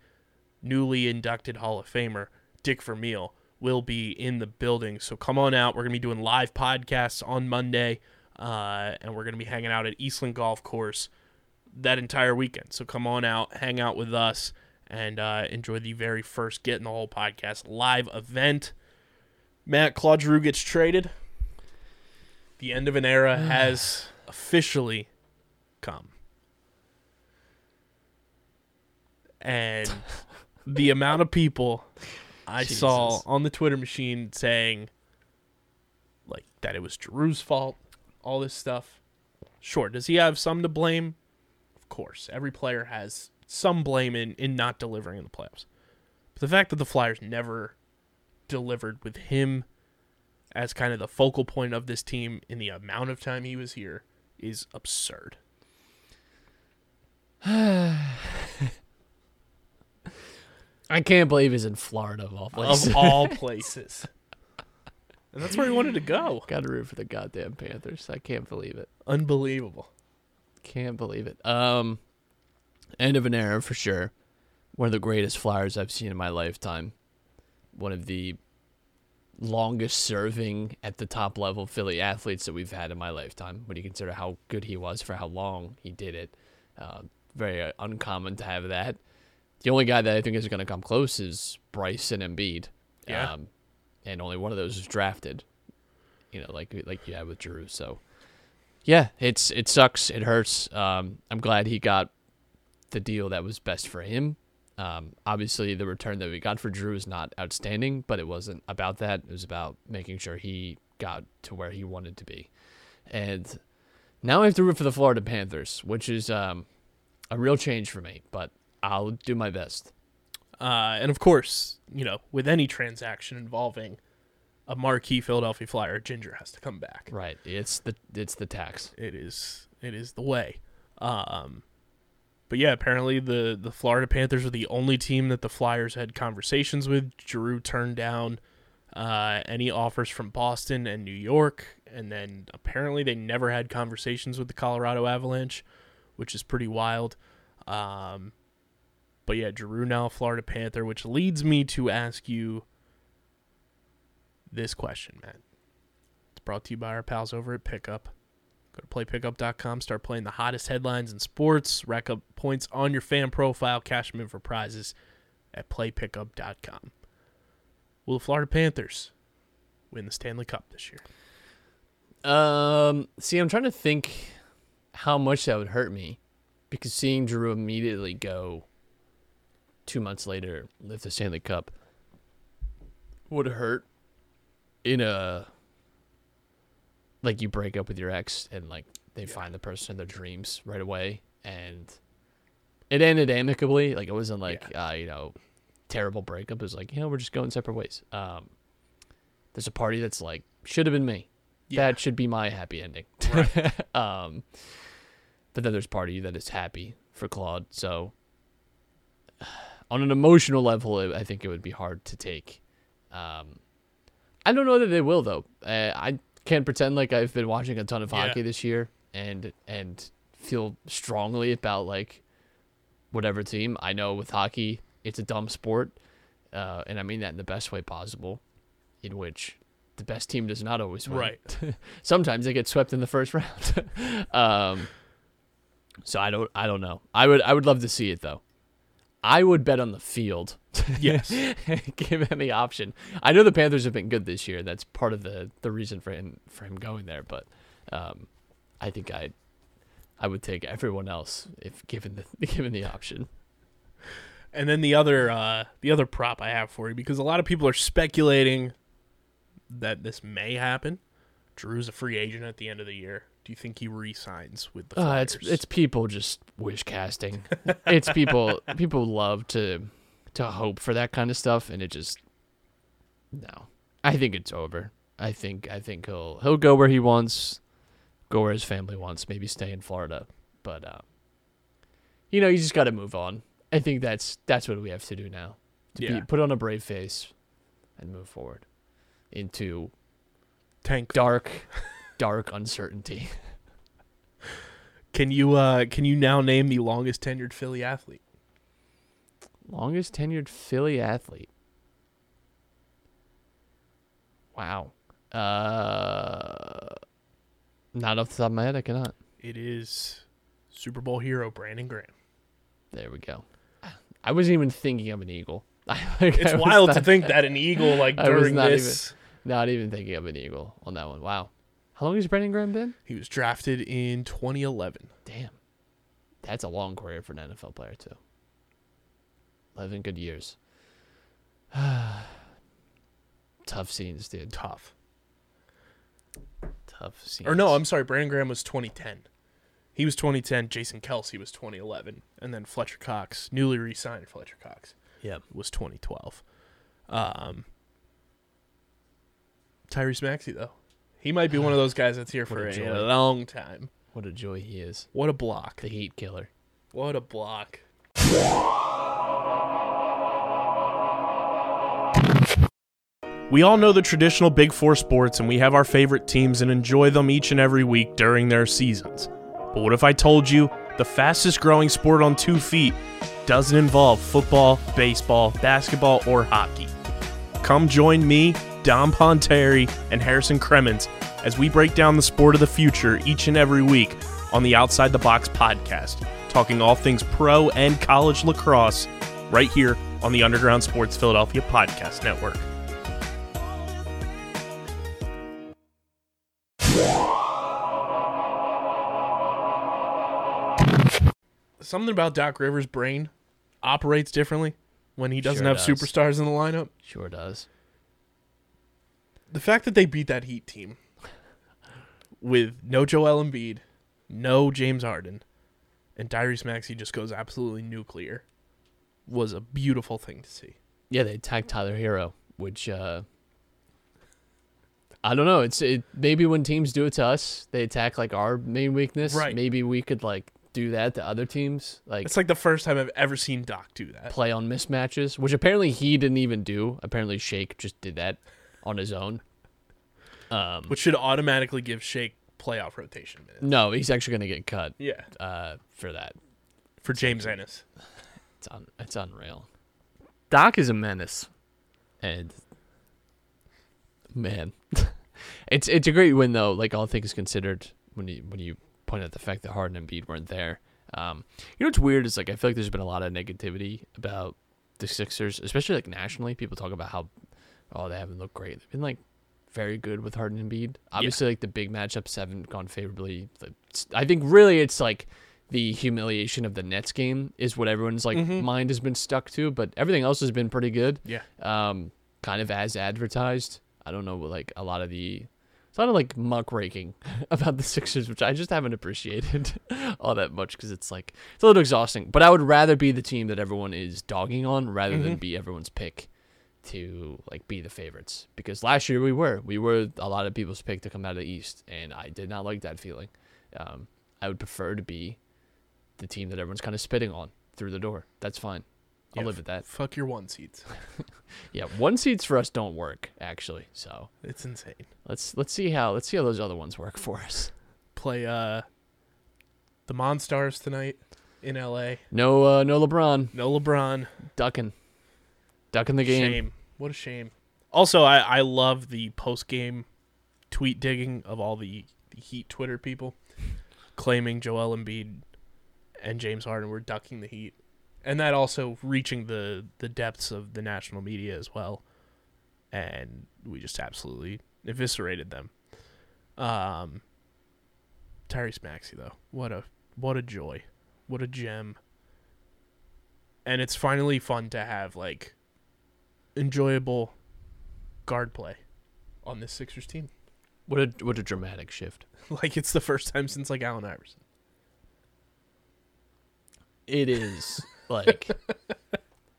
newly inducted Hall of Famer Dick Vermeil will be in the building. So come on out. We're going to be doing live podcasts on Monday, uh, and we're going to be hanging out at Eastland Golf Course that entire weekend. So come on out, hang out with us, and uh, enjoy the very first Get in the Hole podcast live event. Matt Claude Giroux gets traded. The end of an era [sighs] has officially come. And [laughs] the amount of people I saw Jesus. on the Twitter machine saying like that it was Drew's fault, all this stuff. Sure, does he have some to blame? Of course. Every player has some blame in, in not delivering in the playoffs. But the fact that the Flyers never delivered with him as kind of the focal point of this team in the amount of time he was here is absurd. [sighs] I can't believe he's in Florida of all places. Of all [laughs] places. And that's where he wanted to go. Got to root for the goddamn Panthers. I can't believe it. Unbelievable. Can't believe it. Um, end of an era for sure. One of the greatest Flyers I've seen in my lifetime. One of the longest serving at the top level Philly athletes that we've had in my lifetime. When you consider how good he was for how long he did it, uh, very uh, uncommon to have that. The only guy that I think is going to come close is Bryson Embiid. Yeah. Um, and only one of those is drafted. You know, like like you had with Drew. So yeah, it's it sucks. It hurts. Um, I'm glad he got the deal that was best for him. Um, obviously, the return that we got for Drew is not outstanding, but it wasn't about that. It was about making sure he got to where he wanted to be. And now I have to root for the Florida Panthers, which is um, a real change for me, but I'll do my best. Uh, and of course, you know, with any transaction involving a marquee Philadelphia Flyer, Ginger has to come back. Right. It's the it's the tax. It is it is the way. Um, but yeah, apparently the the Florida Panthers are the only team that the Flyers had conversations with. Giroux turned down uh, any offers from Boston and New York, and then apparently they never had conversations with the Colorado Avalanche, which is pretty wild. Um, but yeah, Giroux now Florida Panther, which leads me to ask you this question, man. It's brought to you by our pals over at Pickup. Go to playpickup.com, start playing the hottest headlines in sports, rack up points on your fan profile, cash them in for prizes at playpickup.com. Will the Florida Panthers win the Stanley Cup this year? Um, see, I'm trying to think how much that would hurt me because seeing Drew immediately go two months later lift the Stanley Cup would hurt in a like you break up with your ex and like they find the person in their dreams right away and it ended amicably. Like it wasn't like uh you know terrible breakup. It was like you know we're just going separate ways. Um there's a party that's like should have been me. Yeah. that should be my happy ending. [laughs] Um but then there's party that is happy for claude. So on an emotional level it, i think it would be hard to take. Um I don't know that they will though. Uh, I can't pretend like I've been watching a ton of Yeah. hockey this year and and feel strongly about like whatever team. I know with hockey, it's a dumb sport, uh, and I mean that in the best way possible, in which the best team does not always win. Right. [laughs] Sometimes they get swept in the first [laughs] round. um, so I don't I don't know. I would I would love to see it though. I would bet on the field. Yes. [laughs] Given the option, I know the Panthers have been good this year. That's part of the the reason for him for him going there. But um, I think I I would take everyone else if given the [laughs] given the option. And then the other uh, the other prop I have for you because a lot of people are speculating that this may happen. Drew's a free agent at the end of the year. Do you think he re-signs with the Uh, it's it's people just wish casting. it's people [laughs] people love to to hope for that kind of stuff, and it just no. I think it's over. I think I think he'll he'll go where he wants, go where his family wants. Maybe stay in Florida, but uh, you know you just got to move on. I think that's that's what we have to do now. To Yeah. be, put on a brave face and move forward into tank. dark, [laughs] dark uncertainty. [laughs] Can you uh, can you now name the longest tenured Philly athlete? Longest tenured Philly athlete. Wow. Uh, not off the top of my head, I cannot. It is Super Bowl hero Brandon Graham. There we go. I wasn't even thinking of an eagle. [laughs] It's wild to think that an eagle like during not this Not even thinking of an eagle on that one. Wow. How long has Brandon Graham been? he was drafted in 2011. Damn. That's a long career for an NFL player, too. 11 good years. [sighs] Tough scenes, dude. Tough. Tough scenes. Or no, I'm sorry. Brandon Graham was 2010. He was 2010. Jason Kelce was 2011, and then Fletcher Cox, newly re-signed Fletcher Cox, Yep. was 2012. Um, Tyrese Maxey though, he might be one of those guys that's here for a a, long time. What a joy he is. What a block! The heat killer. What a block! We all know the traditional Big Four sports, and we have our favorite teams and enjoy them each and every week during their seasons. But what if I told you the fastest growing sport on two feet doesn't involve football, baseball, basketball, or hockey? Come join me, Dom Ponteri, and Harrison Kremens as we break down the sport of the future each and every week on the Outside the Box podcast, talking all things pro and college lacrosse right here on the Underground Sports Philadelphia Podcast Network. Something about Doc Rivers' brain operates differently when he doesn't Sure have does. superstars in the lineup. Sure does. The fact that they beat that Heat team with no Joel Embiid, no James Harden, and Tyrese Maxey just goes absolutely nuclear was a beautiful thing to see. Yeah, they attacked Tyler Herro, which uh I don't know. It's it maybe when teams do it to us, they attack like our main weakness. Right. Maybe we could like do that to other teams, like It's like the first time I've ever seen Doc do that. play on mismatches, which apparently he didn't even do. Apparently Shake just did that on his own. Um, Which should automatically give Shake playoff rotation minutes. no, he's actually gonna get cut Yeah. uh, for that. For James Ennis. It's un- it's unreal. Doc is a menace, and man, [laughs] it's it's a great win though. Like all things considered, when you when you point out the fact that Harden and Embiid weren't there, um, you know what's weird is like I feel like there's been a lot of negativity about the Sixers, especially like nationally. People talk about how oh they haven't looked great. They've been like very good with Harden and Embiid. Obviously, like the big matchups haven't gone favorably. I think really it's like the humiliation of the Nets game is what everyone's like mind has been stuck to, but everything else has been pretty good. Yeah. Um, kind of as advertised. I don't know, like a lot of the it's a lot of like muck raking [laughs] about the Sixers, which I just haven't appreciated [laughs] all that much because it's like it's a little exhausting. But I would rather be the team that everyone is dogging on rather than be everyone's pick to like be the favorites. Because last year we were, we were a lot of people's pick to come out of the East, and I did not like that feeling. Um, I would prefer to be the team that everyone's kind of spitting on through the door. That's fine. I'll Yeah, live with that. Fuck your one seeds. [laughs] Yeah, one seats for us don't work actually. So It's insane. let's let's see how let's see how those other ones work for us. Play uh the Monstars tonight in LA. No, uh, no LeBron No LeBron. ducking, ducking the game. Shame. What a shame. Also, I, I love the post game tweet digging of all the, the Heat Twitter people claiming Joel Embiid and James Harden were ducking the Heat. And that also reaching the, the depths of the national media as well. And we just absolutely eviscerated them. Um Tyrese Maxey though. What a what a joy. What a gem. And it's finally fun to have like enjoyable guard play on this Sixers team. What a what a dramatic shift. [laughs] Like it's the first time since like Allen Iverson. It is like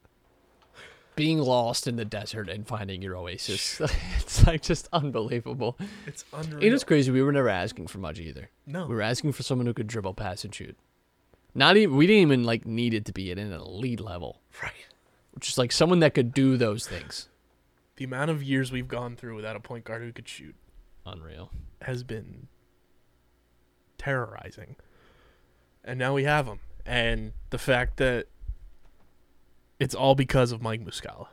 [laughs] being lost in the desert and finding your oasis. [laughs] it's like just unbelievable. It's unreal. It is crazy. We were never asking for much either. no. We were asking for someone who could dribble, pass, and shoot. Not even we didn't even like need it to be at an elite level, right. Is like someone that could do those things. The amount of years we've gone through without a point guard who could shoot Unreal. has been terrorizing. And now we have him. And the fact that it's all because of Mike Muscala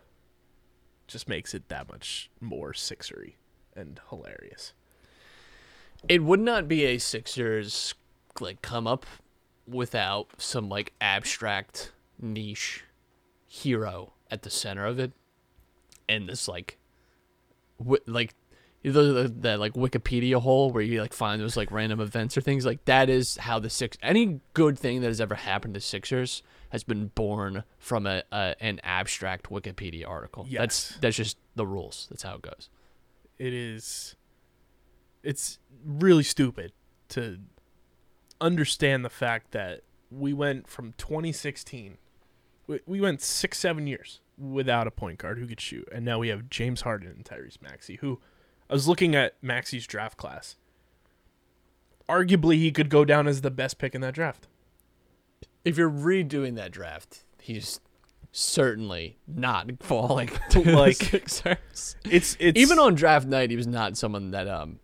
just makes it that much more sixery and hilarious. It would not be a Sixers like come up without some like abstract niche hero at the center of it, and this like, wi- like. you know, the, that like Wikipedia hole where you like find those like random events or things like that is how the six any good thing that has ever happened to Sixers has been born from a, a an abstract Wikipedia article. That's Yes. that's just the rules. That's how it goes. it is it's really stupid to understand the fact that we went from 2016 we, we went six seven years without a point guard who could shoot and now we have james harden and tyrese maxey who i was looking at maxey's draft class arguably he could go down as the best pick in that draft If you're redoing that draft, he's certainly not [laughs] falling [laughs] to Like- Sixers. it's it's Even on draft night, he was not someone that um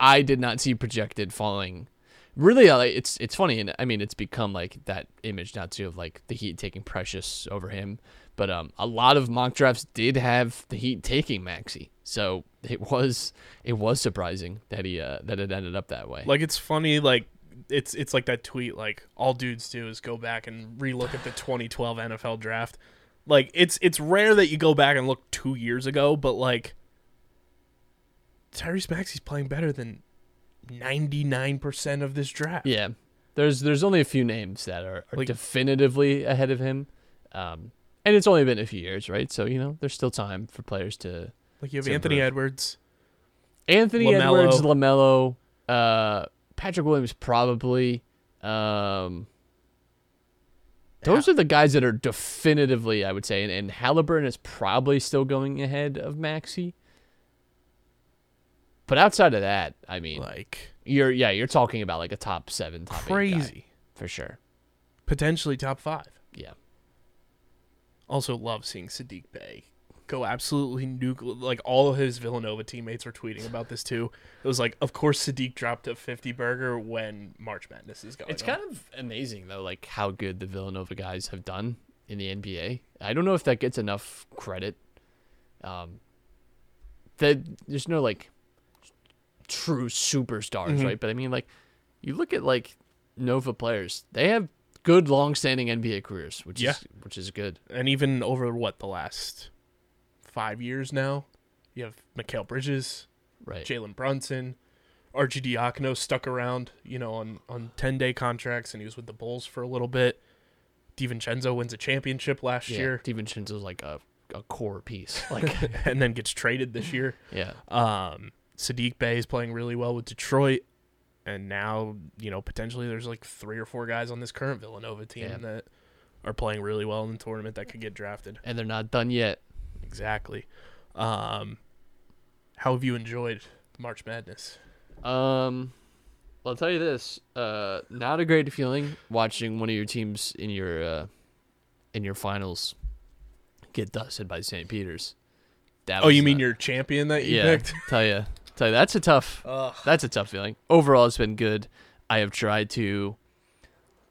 I did not see projected falling. Really, uh, it's it's funny, and I mean, it's become like that image now too of like the Heat taking Precious over him. But um, a lot of mock drafts did have the Heat taking Maxey, so it was it was surprising that he uh, that it ended up that way. Like it's funny, like it's it's like that tweet, like all dudes do is go back and relook at the 2012 NFL draft. Like it's it's rare that you go back and look two years ago, but like Tyrese Maxey's playing better than 99% of this draft. yeah, There's there's only a few names that are, are Like- definitively ahead of him, um, and it's only been a few years, right? So you know, there's still time for players to. Like you have Anthony improve. Edwards. Anthony LaMelo. Edwards, Lamelo, uh, Patrick Williams, probably. Um, those are the guys that are definitively, I would say, and, and Halliburton is probably still going ahead of Maxey. But outside of that, I mean, Like you're yeah, you're talking about like a top seven, top crazy. for sure. Potentially top five. Yeah. Also love seeing Saddiq Bey go absolutely nuke. Like all of his Villanova teammates were tweeting about this too. It was like, of course Saddiq dropped a 50 burger when March Madness is going. It's on. kind of amazing though, like how good the Villanova guys have done in the NBA. I don't know if that gets enough credit. Um, that there's no like true superstars, Mhm. right? But I mean, like you look at like Nova players, they have good, long-standing NBA careers, which Yeah. is which is good. and even over what the last five years now, you have Mikal Bridges, Right. Jalen Brunson, Arcidiacono stuck around, you know, on on ten day contracts, and he was with the Bulls for a little bit. DiVincenzo wins a championship last yeah. year, DiVincenzo's like a a core piece. [laughs] Like and then gets traded this year. [laughs] yeah. Um, Saddiq Bey is playing really well with Detroit, and now you know potentially there's like three or four guys on this current Villanova team Yeah. that are playing really well in the tournament that could get drafted. And they're not done yet. Exactly. Um, how have you enjoyed March Madness? Um, well, I'll tell you this: uh, not a great feeling watching one of your teams in your uh, in your finals get dusted by St. Peter's. That Oh, you mean not- your champion that you yeah? picked? Tell you, tell you, that's a tough. That's a tough feeling. Overall, it's been good. I have tried to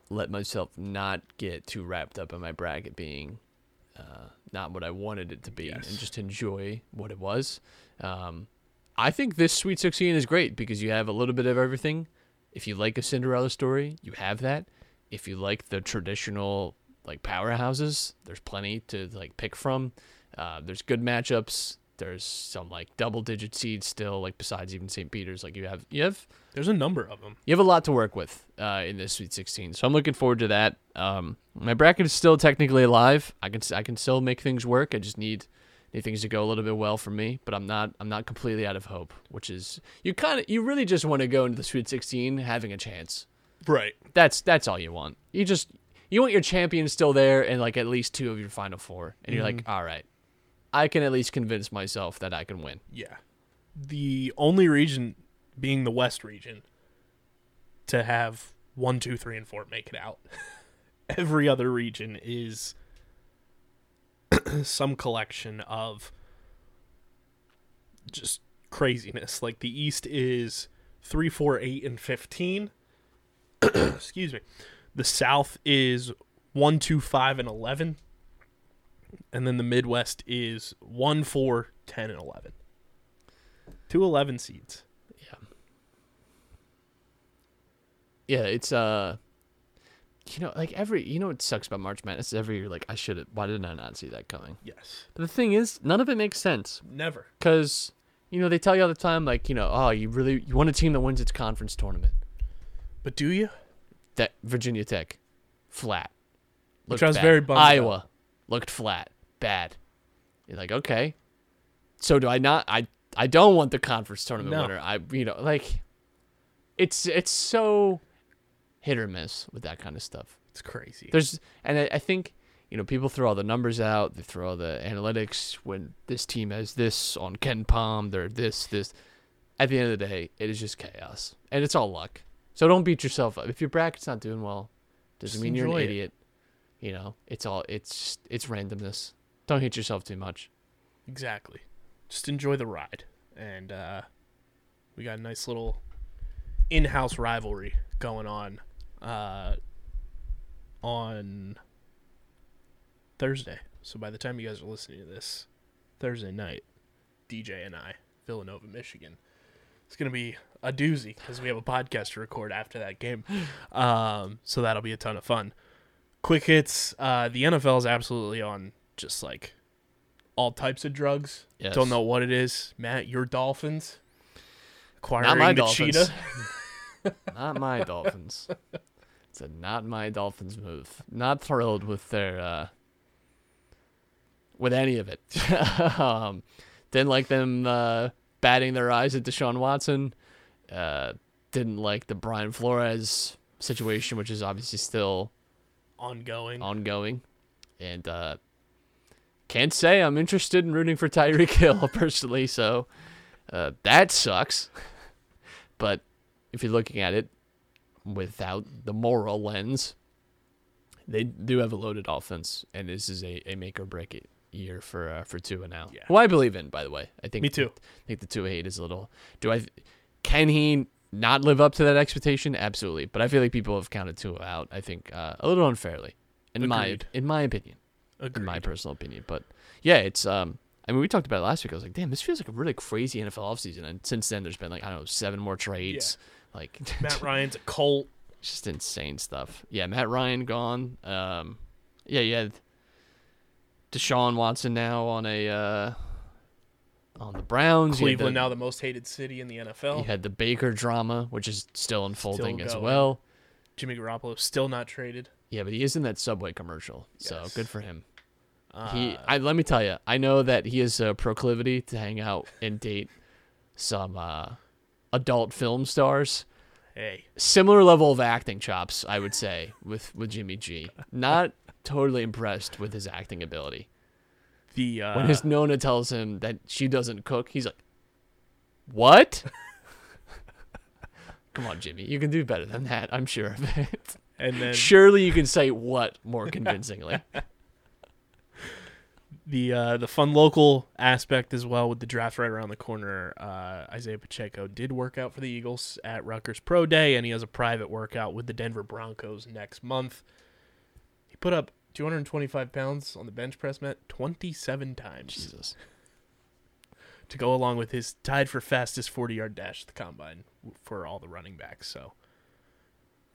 let myself not get too wrapped up in my bracket being uh, not what I wanted it to be, Yes. and just enjoy what it was. Um, I think this Sweet 16 is great because you have a little bit of everything. If you like a Cinderella story, you have that. If you like the traditional like powerhouses, there's plenty to like pick from. Uh, there's good matchups. There's some like double digit seeds still, like besides even St. Peter's. Like you have you have There's a number of them. you have a lot to work with uh, in this Sweet 16. So I'm looking forward to that. Um, my bracket is still technically alive. I can I can still make things work. I just need need things to go a little bit well for me. But I'm not I'm not completely out of hope. Which is you kind of you really just want to go into the Sweet 16 having a chance. Right. That's that's all you want. You just you want your champion still there and like at least two of your final four, and you're like, all right, I can at least convince myself that I can win. Yeah. The only region being the West region to have one, two, three, and four make it out. [laughs] Every other region is [clears throat] some collection of just craziness. Like the East is three, four, eight, and fifteen. [clears throat] Excuse me. The South is one, two, five, and eleven. And then the Midwest is 1, 4, 10, and 11. Two 11 seeds. Yeah, Yeah, it's uh you know, like every you know what sucks about March Madness is every year like I should have why didn't I not see that coming? Yes. But the thing is, none of it makes sense Never. cuz you know, they tell you all the time like, you know, oh, you really you want a team that wins its conference tournament. But do you? That Virginia Tech flat. Which I was bad. very bummed about. Looked flat, bad. You're like, "Okay. So do I not I I don't want the conference tournament No. winner. I you know, like it's it's so hit or miss with that kind of stuff. It's crazy. There's and I, I think you know people throw all the numbers out, they throw all the analytics when this team has this on KenPom, they're this this. At the end of the day, it is just chaos and it's all luck. So don't beat yourself up. If your bracket's not doing well, doesn't Just mean you're an idiot. it. You know, it's all it's it's randomness. Don't hit yourself too much. exactly. Just enjoy the ride. And uh, we got a nice little in house rivalry going on uh, on Thursday. So by the time you guys are listening to this, Thursday night, DJ and I, Villanova, Michigan. It's gonna be a doozy because we have a podcast to record after that game. Um, so that'll be a ton of fun. Quick hits. Uh, the NFL is absolutely on just like all types of drugs. Yes. Don't know what it is. Matt, your Dolphins acquiring Not my the Dolphins. cheetah. [laughs] Not my Dolphins. It's a not my Dolphins move. Not thrilled with their uh with any of it. [laughs] um, didn't like them uh, batting their eyes at Deshaun Watson. Uh, didn't like the Brian Flores situation, which is obviously still Ongoing. ongoing. And uh, can't say I'm interested in rooting for Tyreek Hill [laughs] personally, so uh, that sucks. [laughs] but if you're looking at it without the moral lens, they do have a loaded offense, and this is a, a make or break it year for uh, for Tua now. Yeah. Who I believe in, by the way. I think Me too. I think the Tua hate is a little. Do I? Can he not live up to that expectation? Absolutely, but I feel like people have counted Tua out. I think uh, a little unfairly, in my in my opinion Agreed. in my personal opinion. But yeah, it's um I mean we talked about it last week. I was like, damn, this feels like a really crazy NFL offseason. And since then there's been like, I don't know, seven more trades. Like [laughs] Matt Ryan's a Colt. [laughs] just insane stuff. Yeah, Matt Ryan gone. Um yeah, you had Deshaun Watson now on a uh on the Browns. Cleveland the- now the most hated city in the NFL. You had the Baker drama, which is still unfolding as well. Jimmy Garoppolo still not traded. Yeah, but he is in that Subway commercial, so good for him. Uh, he, I let me tell you, I know that he has a proclivity to hang out and date some uh, adult film stars. hey, Similar level of acting chops, I would say, with with Jimmy G. Not totally impressed with his acting ability. The uh, When his Nona tells him that she doesn't cook, he's like, "What?" [laughs] Come on, Jimmy, you can do better than that. I'm sure of it. and then Surely you can say what more [laughs] convincingly. the uh, the fun local aspect as well with the draft right around the corner. Uh, Isaiah Pacheco did work out for the Eagles at Rutgers Pro Day, and he has a private workout with the Denver Broncos next month. He put up 225 pounds on the bench press mat 27 times Jesus. to go along with his tied for fastest 40 yard dash at the combine for all the running backs. So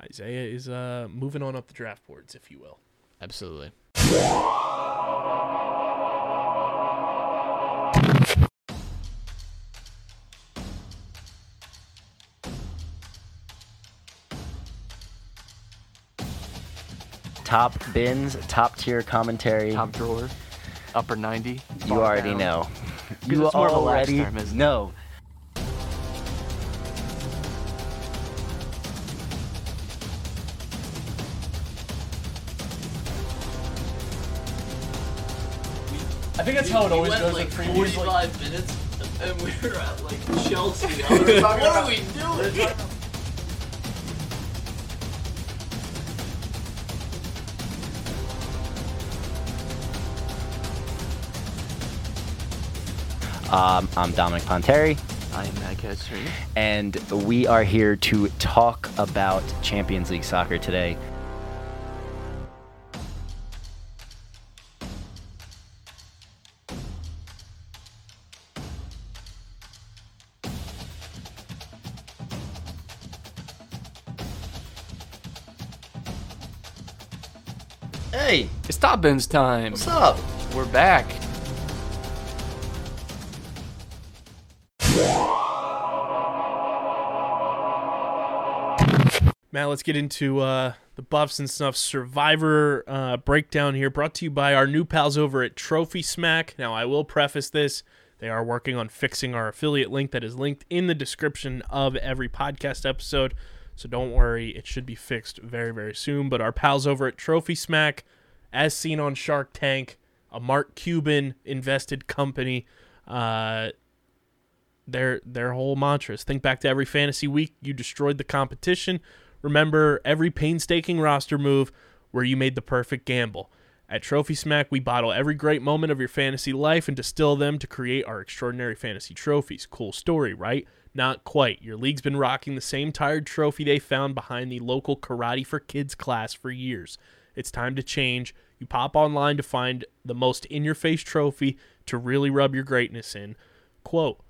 Isaiah is uh, moving on up the draft boards, if you will. Absolutely. Top bins, top tier commentary. top drawer, upper 90. you already down. know. 'Cause You it's more of a already term, isn't it? know. I think that's how it always goes at previews. Like, minutes, and we were at like Chelsea. [laughs] what are we doing? Um, I'm Dominic Ponteri, I am Matt Kestry. and we are here to talk about Champions League soccer today. Hey, it's Top Bins time. What's up? We're back. Matt, let's get into uh, the Buffs and Snuff Survivor uh, breakdown here, brought to you by our new pals over at Trophy Smack. Now, I will preface this. They are working on fixing our affiliate link that is linked in the description of every podcast episode. So don't worry, it should be fixed very, very soon. But our pals over at Trophy Smack, as seen on Shark Tank, a Mark Cuban invested company, uh, their their whole mantra is think back to every fantasy week you destroyed the competition. Remember every painstaking roster move where you made the perfect gamble. At Trophy Smack, we bottle every great moment of your fantasy life and distill them to create our extraordinary fantasy trophies. Cool story, right? Not quite. Your league's been rocking the same tired trophy they found behind the local Karate for Kids class for years. It's time to change. You pop online to find the most in your face trophy to really rub your greatness in. Quote,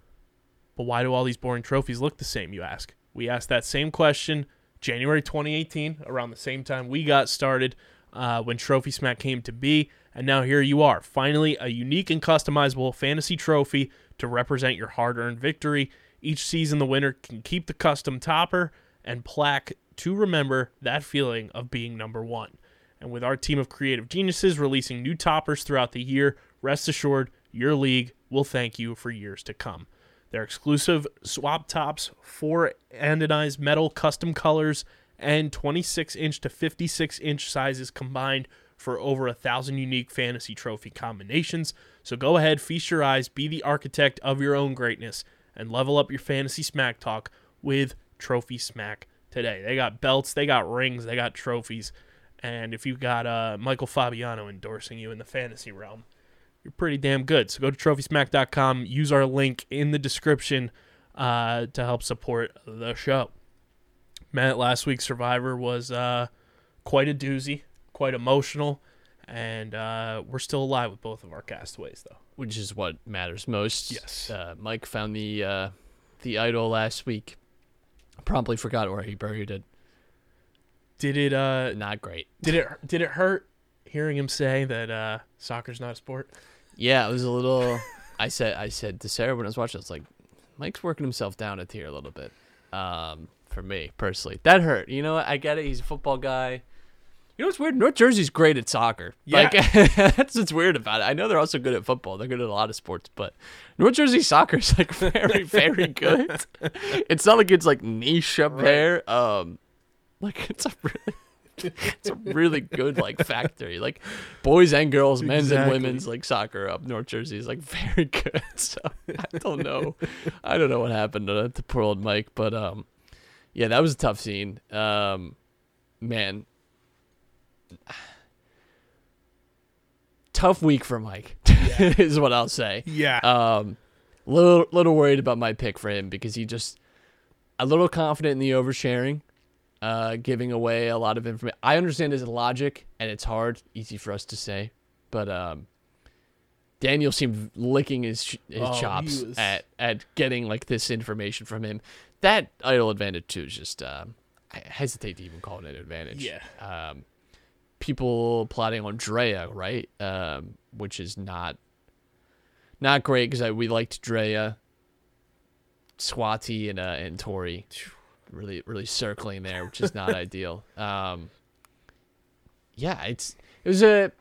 but why do all these boring trophies look the same, you ask? We asked that same question January 2018, around the same time we got started uh, when Trophy Smack came to be. And now here you are, finally a unique and customizable fantasy trophy to represent your hard earned victory. Each season, the winner can keep the custom topper and plaque to remember that feeling of being number one. And with our team of creative geniuses releasing new toppers throughout the year, rest assured your league will thank you for years to come. Their exclusive swap tops, four anodized metal custom colors, and 26 inch to 56 inch sizes combined for over a thousand unique fantasy trophy combinations. So go ahead, feast your eyes, be the architect of your own greatness, and level up your fantasy smack talk with Trophy Smack today. They got belts, they got rings, they got trophies. And if you've got uh, Michael Fabiano endorsing you in the fantasy realm, you're pretty damn good. So go to trophysmack.com, use our link in the description uh, to help support the show. Matt, last week's Survivor was uh, quite a doozy, quite emotional, and uh, we're still alive with both of our castaways, though. which is what matters most. Yes. Uh, Mike found the uh, the idol last week. Promptly forgot where he buried it. Did it? Uh, Not great. did it? Did it hurt hearing him say that uh, soccer's not a sport? Yeah, it was a little. [laughs] I said I said to Sarah when I was watching, I was like, Mike's working himself down a tier a little bit. Um, for me personally, that hurt. You know, what? I get it. He's a football guy. You know what's weird? North Jersey's great at soccer. Yeah. Like [laughs] that's what's weird about it. I know they're also good at football. They're good at a lot of sports, but North Jersey soccer is like [laughs] very, very good. it's not like it's like niche up there. Um, like it's a really, [laughs] it's a really good like factory. Like boys and girls, men's and women's like soccer up North Jersey is like [laughs] very good. So I don't know, I don't know what happened to, to poor old Mike, but um, yeah, that was a tough scene. Um, man, tough week for Mike [laughs] is what I'll say. Yeah. Um, little little worried about my pick for him because he just a little confident in the oversharing, uh, giving away a lot of information. I understand his logic and it's hard, easy for us to say, but um, Daniel seemed licking his his Oh, chops was- at at getting like this information from him. That idol advantage too is just um, I hesitate to even call it an advantage. Yeah. Um, people plotting on Drea, right? Um, which is not not great because we liked Drea, Swati, and uh, and Tori, really really circling there, which is not [laughs] ideal. Um, yeah, it's it was a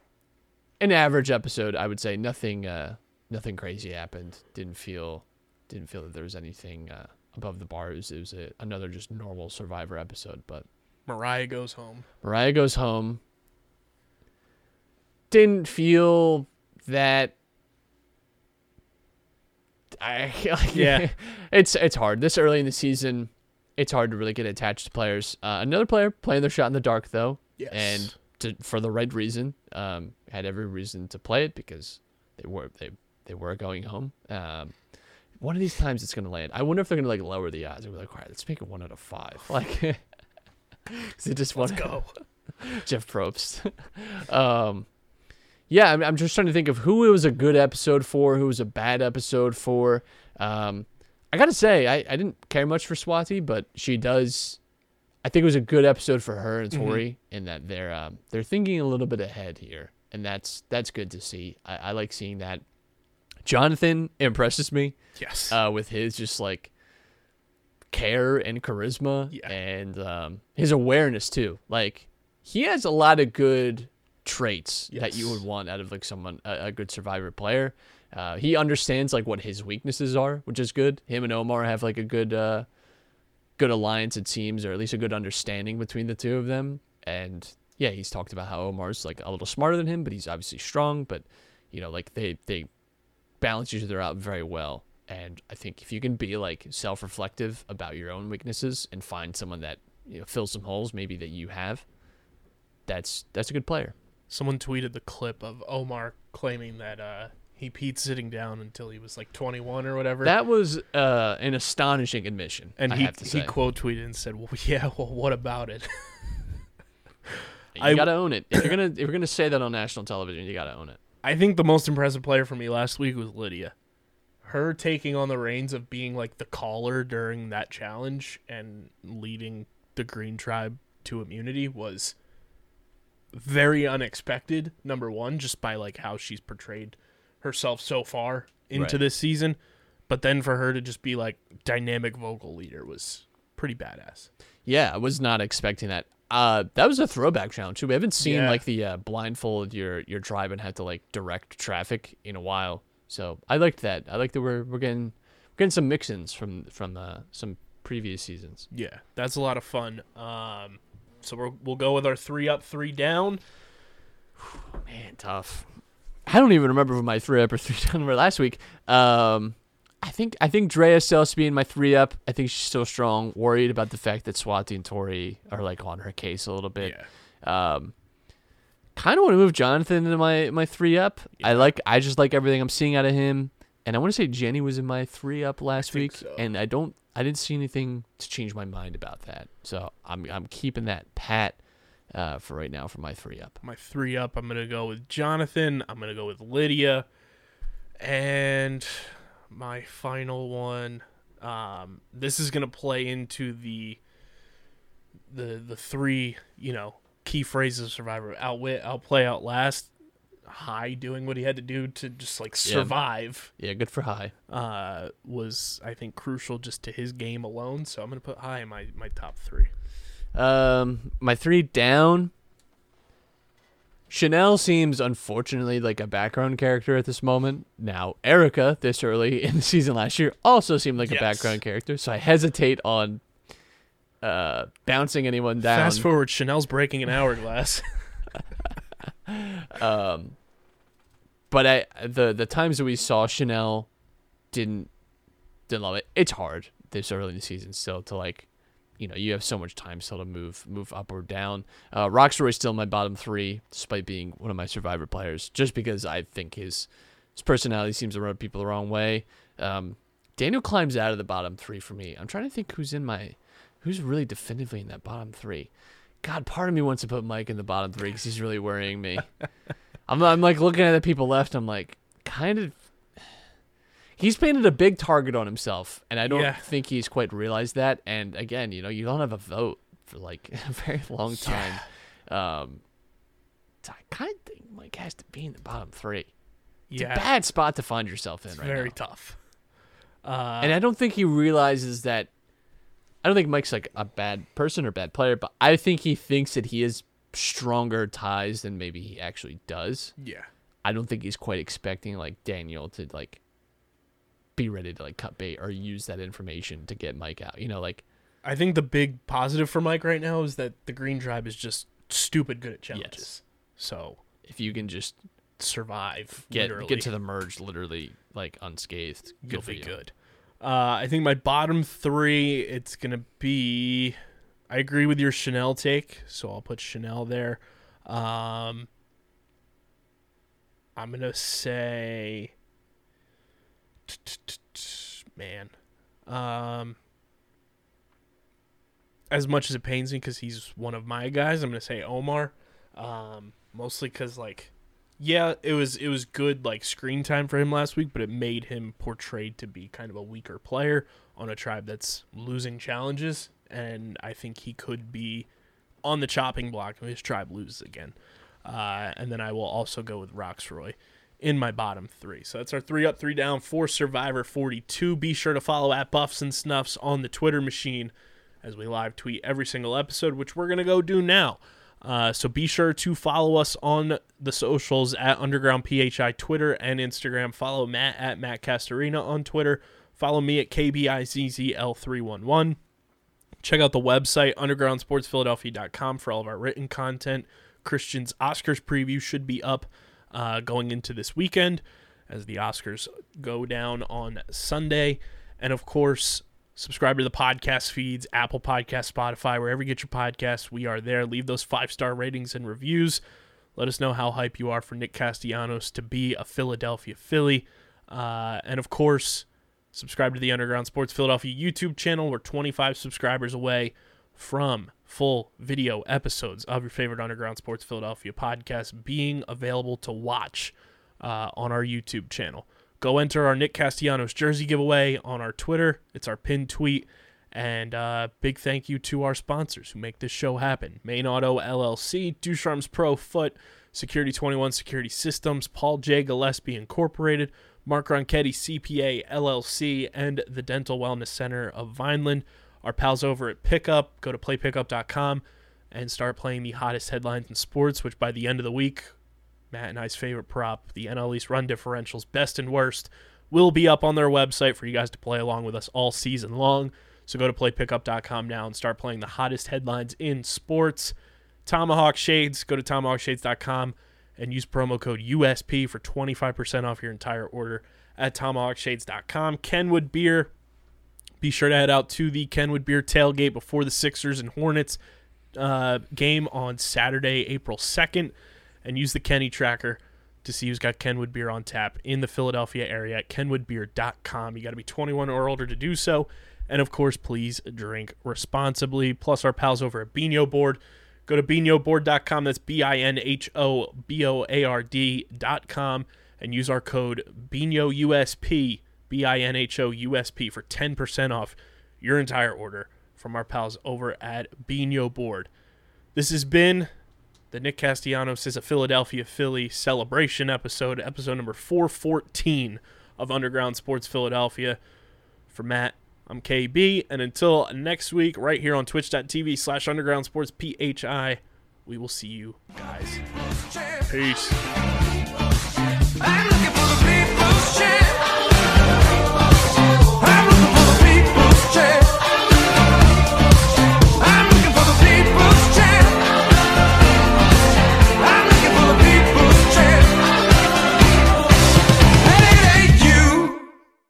an average episode, I would say. Nothing uh, nothing crazy happened. Didn't feel didn't feel that there was anything uh, above the bar. It was, it was a, another just normal Survivor episode, but. Marya goes home. Marya goes home. Didn't feel that. I [laughs] like, Yeah. [laughs] it's it's hard this early in the season. It's hard to really get attached to players. Uh, another player playing their shot in the dark though, Yes. and to, for the right reason. Um, had every reason to play it because they were they they were going home. Um, one of these times it's gonna land. I wonder if they're gonna like lower the odds. They're like, all right, let's make it one out of five. [laughs] Like, [laughs] it just one? Go. [laughs] Jeff Probst. um, yeah, I'm, I'm just trying to think of who it was a good episode for, who was a bad episode for. Um, I gotta say, I, I didn't care much for Swati, but she does. I think it was a good episode for her and Tori in that they're um, they're thinking a little bit ahead here, and that's that's good to see. I, I like seeing that. Jonathan impresses me Yes. uh, with his just like care and charisma Yeah. and um, his awareness too. Like he has a lot of good traits that you would want out of like someone a, a good survivor player. Uh, he understands like what his weaknesses are, which is good. Him and Omar have like a good uh, good alliance it seems, or at least a good understanding between the two of them. And yeah, he's talked about how Omar's like a little smarter than him, but he's obviously strong. But you know, like they they balance each other out very well. And I think if you can be like self-reflective about your own weaknesses and find someone that you know fills some holes maybe that you have, that's that's a good player. Someone tweeted the clip of Omar claiming that uh, he peed sitting down until he was like 21 or whatever. That was uh, an astonishing admission. and I he have to say. he quote tweeted and said, "Well, yeah, well, what about it?" you [laughs] I- gotta own it. If you're gonna if you're gonna say that on national television, you gotta own it. I think the most impressive player for me last week was Lydia. Her taking on the reins of being like the caller during that challenge and leading the Green Tribe to immunity was very unexpected. Number one, just by like how she's portrayed herself so far into Right. this season, but then for her to just be like dynamic vocal leader was pretty badass. Yeah, I was not expecting that. Uh, that was a throwback challenge too. We haven't seen Yeah. like the uh, blindfold your your drive and have to like direct traffic in a while. So I liked that. I like that we're we're getting we're getting some mix-ins from from uh, some previous seasons. Yeah, that's a lot of fun. Um, so we're, we'll go with our three up, three down. Man, tough. I don't even remember my three up or three [laughs] down were last week. Um, I think I think Drea still has to be in my three up. I think she's still strong. Worried about the fact that Swati and Tori are like on her case a little bit. Um, kind of want to move Jonathan into my my three up. I like I just like everything I'm seeing out of him. And I want to say Jenny was in my three up last week, so. and I don't I didn't see anything to change my mind about that. So I'm I'm keeping that pat uh, for right now for my three up. My three up, I'm gonna go with Jonathan. I'm gonna go with Lydia, and my final one. Um, this is gonna play into the the the three you know key phrases of Survivor: outwit, outplay, outlast. Hai doing what he had to do to just like Yeah. survive. Yeah, good for Hai. uh, was I think crucial just to his game alone. So I'm gonna put Hai in my my top three. Um, my three down. Chanel seems unfortunately like a background character at this moment. Now, Erika, this early [laughs] in the season last year, also seemed like Yes. a background character, so I hesitate on uh bouncing anyone down. Fast forward, Chanel's breaking an hourglass. [laughs] Um, but I the the times that we saw Chanel didn't didn't love it. It's hard this early in the season still to like, you know, you have so much time still to move move up or down. Uh, Rocksroy's still in my bottom three, despite being one of my Survivor players, just because I think his his personality seems to rub people the wrong way. Um, Daniel climbs out of the bottom three for me. I'm trying to think who's in my who's really definitively in that bottom three. God, part of me wants to put Mike in the bottom three because he's really worrying me. [laughs] I'm, I'm like looking at the people left. I'm like, kind of. He's painted a big target on himself, and I don't Yeah. think he's quite realized that. And again, you know, you don't have a vote for like [laughs] a very long time. Um, I kind of think Mike has to be in the bottom three. It's yeah, a bad spot to find yourself in it's right very now. tough. Uh, and I don't think he realizes that. I don't think Mike's like a bad person or bad player, but I think he thinks that he has stronger ties than maybe he actually does. yeah, I don't think he's quite expecting like Daniel to like be ready to like cut bait or use that information to get Mike out. You know, like I think the big positive for Mike right now is that the Green Tribe is just stupid good at challenges. Yes. So if you can just survive, get literally, get to the merge literally like unscathed, good you'll for be you. good. Uh, I think my bottom three, it's gonna be. I agree with your Chanel take, so I'll put Chanel there. Um, I'm gonna say, man, um, as much as it pains me because he's one of my guys, I'm gonna say Omar. Um, mostly because like yeah, it was it was good like screen time for him last week, but it made him portrayed to be kind of a weaker player on a tribe that's losing challenges, and I think he could be on the chopping block if his tribe loses again. Uh, and then I will also go with Rocksroy in my bottom three. So that's our three up, three down for Survivor 42. Be sure to follow at Buffs and Snuffs on the Twitter machine as we live tweet every single episode, which we're going to go do now. Uh, so be sure to follow us on the socials at Underground PHI Twitter and Instagram. Follow Matt at Matt Castorina on Twitter. Follow me at KBIZZL311. Check out the website, undergroundsportsphiladelphia.com, for all of our written content. Christian's Oscars preview should be up uh, going into this weekend as the Oscars go down on Sunday. And of course, subscribe to the podcast feeds, Apple Podcast, Spotify, wherever you get your podcasts. We are there. Leave those five star ratings and reviews. Let us know how hype you are for Nick Castellanos to be a Philadelphia Philly. Uh, and of course, subscribe to the Underground Sports Philadelphia YouTube channel. We're 25 subscribers away from full video episodes of your favorite Underground Sports Philadelphia podcast being available to watch uh, on our YouTube channel. Go enter our Nick Castellanos jersey giveaway on our Twitter. It's our pinned tweet. And uh, big thank you to our sponsors who make this show happen Main Auto LLC, Ducharme's Pro Foot, Security 21 Security Systems, Paul J. Gillespie Incorporated, Mark Ronchetti CPA LLC, and the Dental Wellness Center of Vineland. Our pals over at Pickup. Go to playpickup.com and start playing the hottest headlines in sports, which by the end of the week, Matt and I's favorite prop, the NL East run differentials, best and worst, will be up on their website for you guys to play along with us all season long. So go to playpickup.com now and start playing the hottest headlines in sports. Tomahawk Shades, go to tomahawkshades.com and use promo code USP for 25% off your entire order at tomahawkshades.com. Kenwood Beer, be sure to head out to the Kenwood Beer tailgate before the Sixers and Hornets uh, game on Saturday, April 2nd, and use the Kenny tracker to see who's got Kenwood Beer on tap in the Philadelphia area at kenwoodbeer.com. You got to be 21 or older to do so. And of course, please drink responsibly. Plus, our pals over at Binho Board. Go to binhoboard.com. That's B I N H O B O A R D.com and use our code Binho USP, B I N H O U S P, for 10% off your entire order from our pals over at Binho Board. This has been the Nick Castellanos is a Philadelphia Philly celebration episode, episode number 414 of Underground Sports Philadelphia. For Matt, I'm KB, and until next week, right here on twitch.tv slash underground sports PHI, we will see you guys. Peace.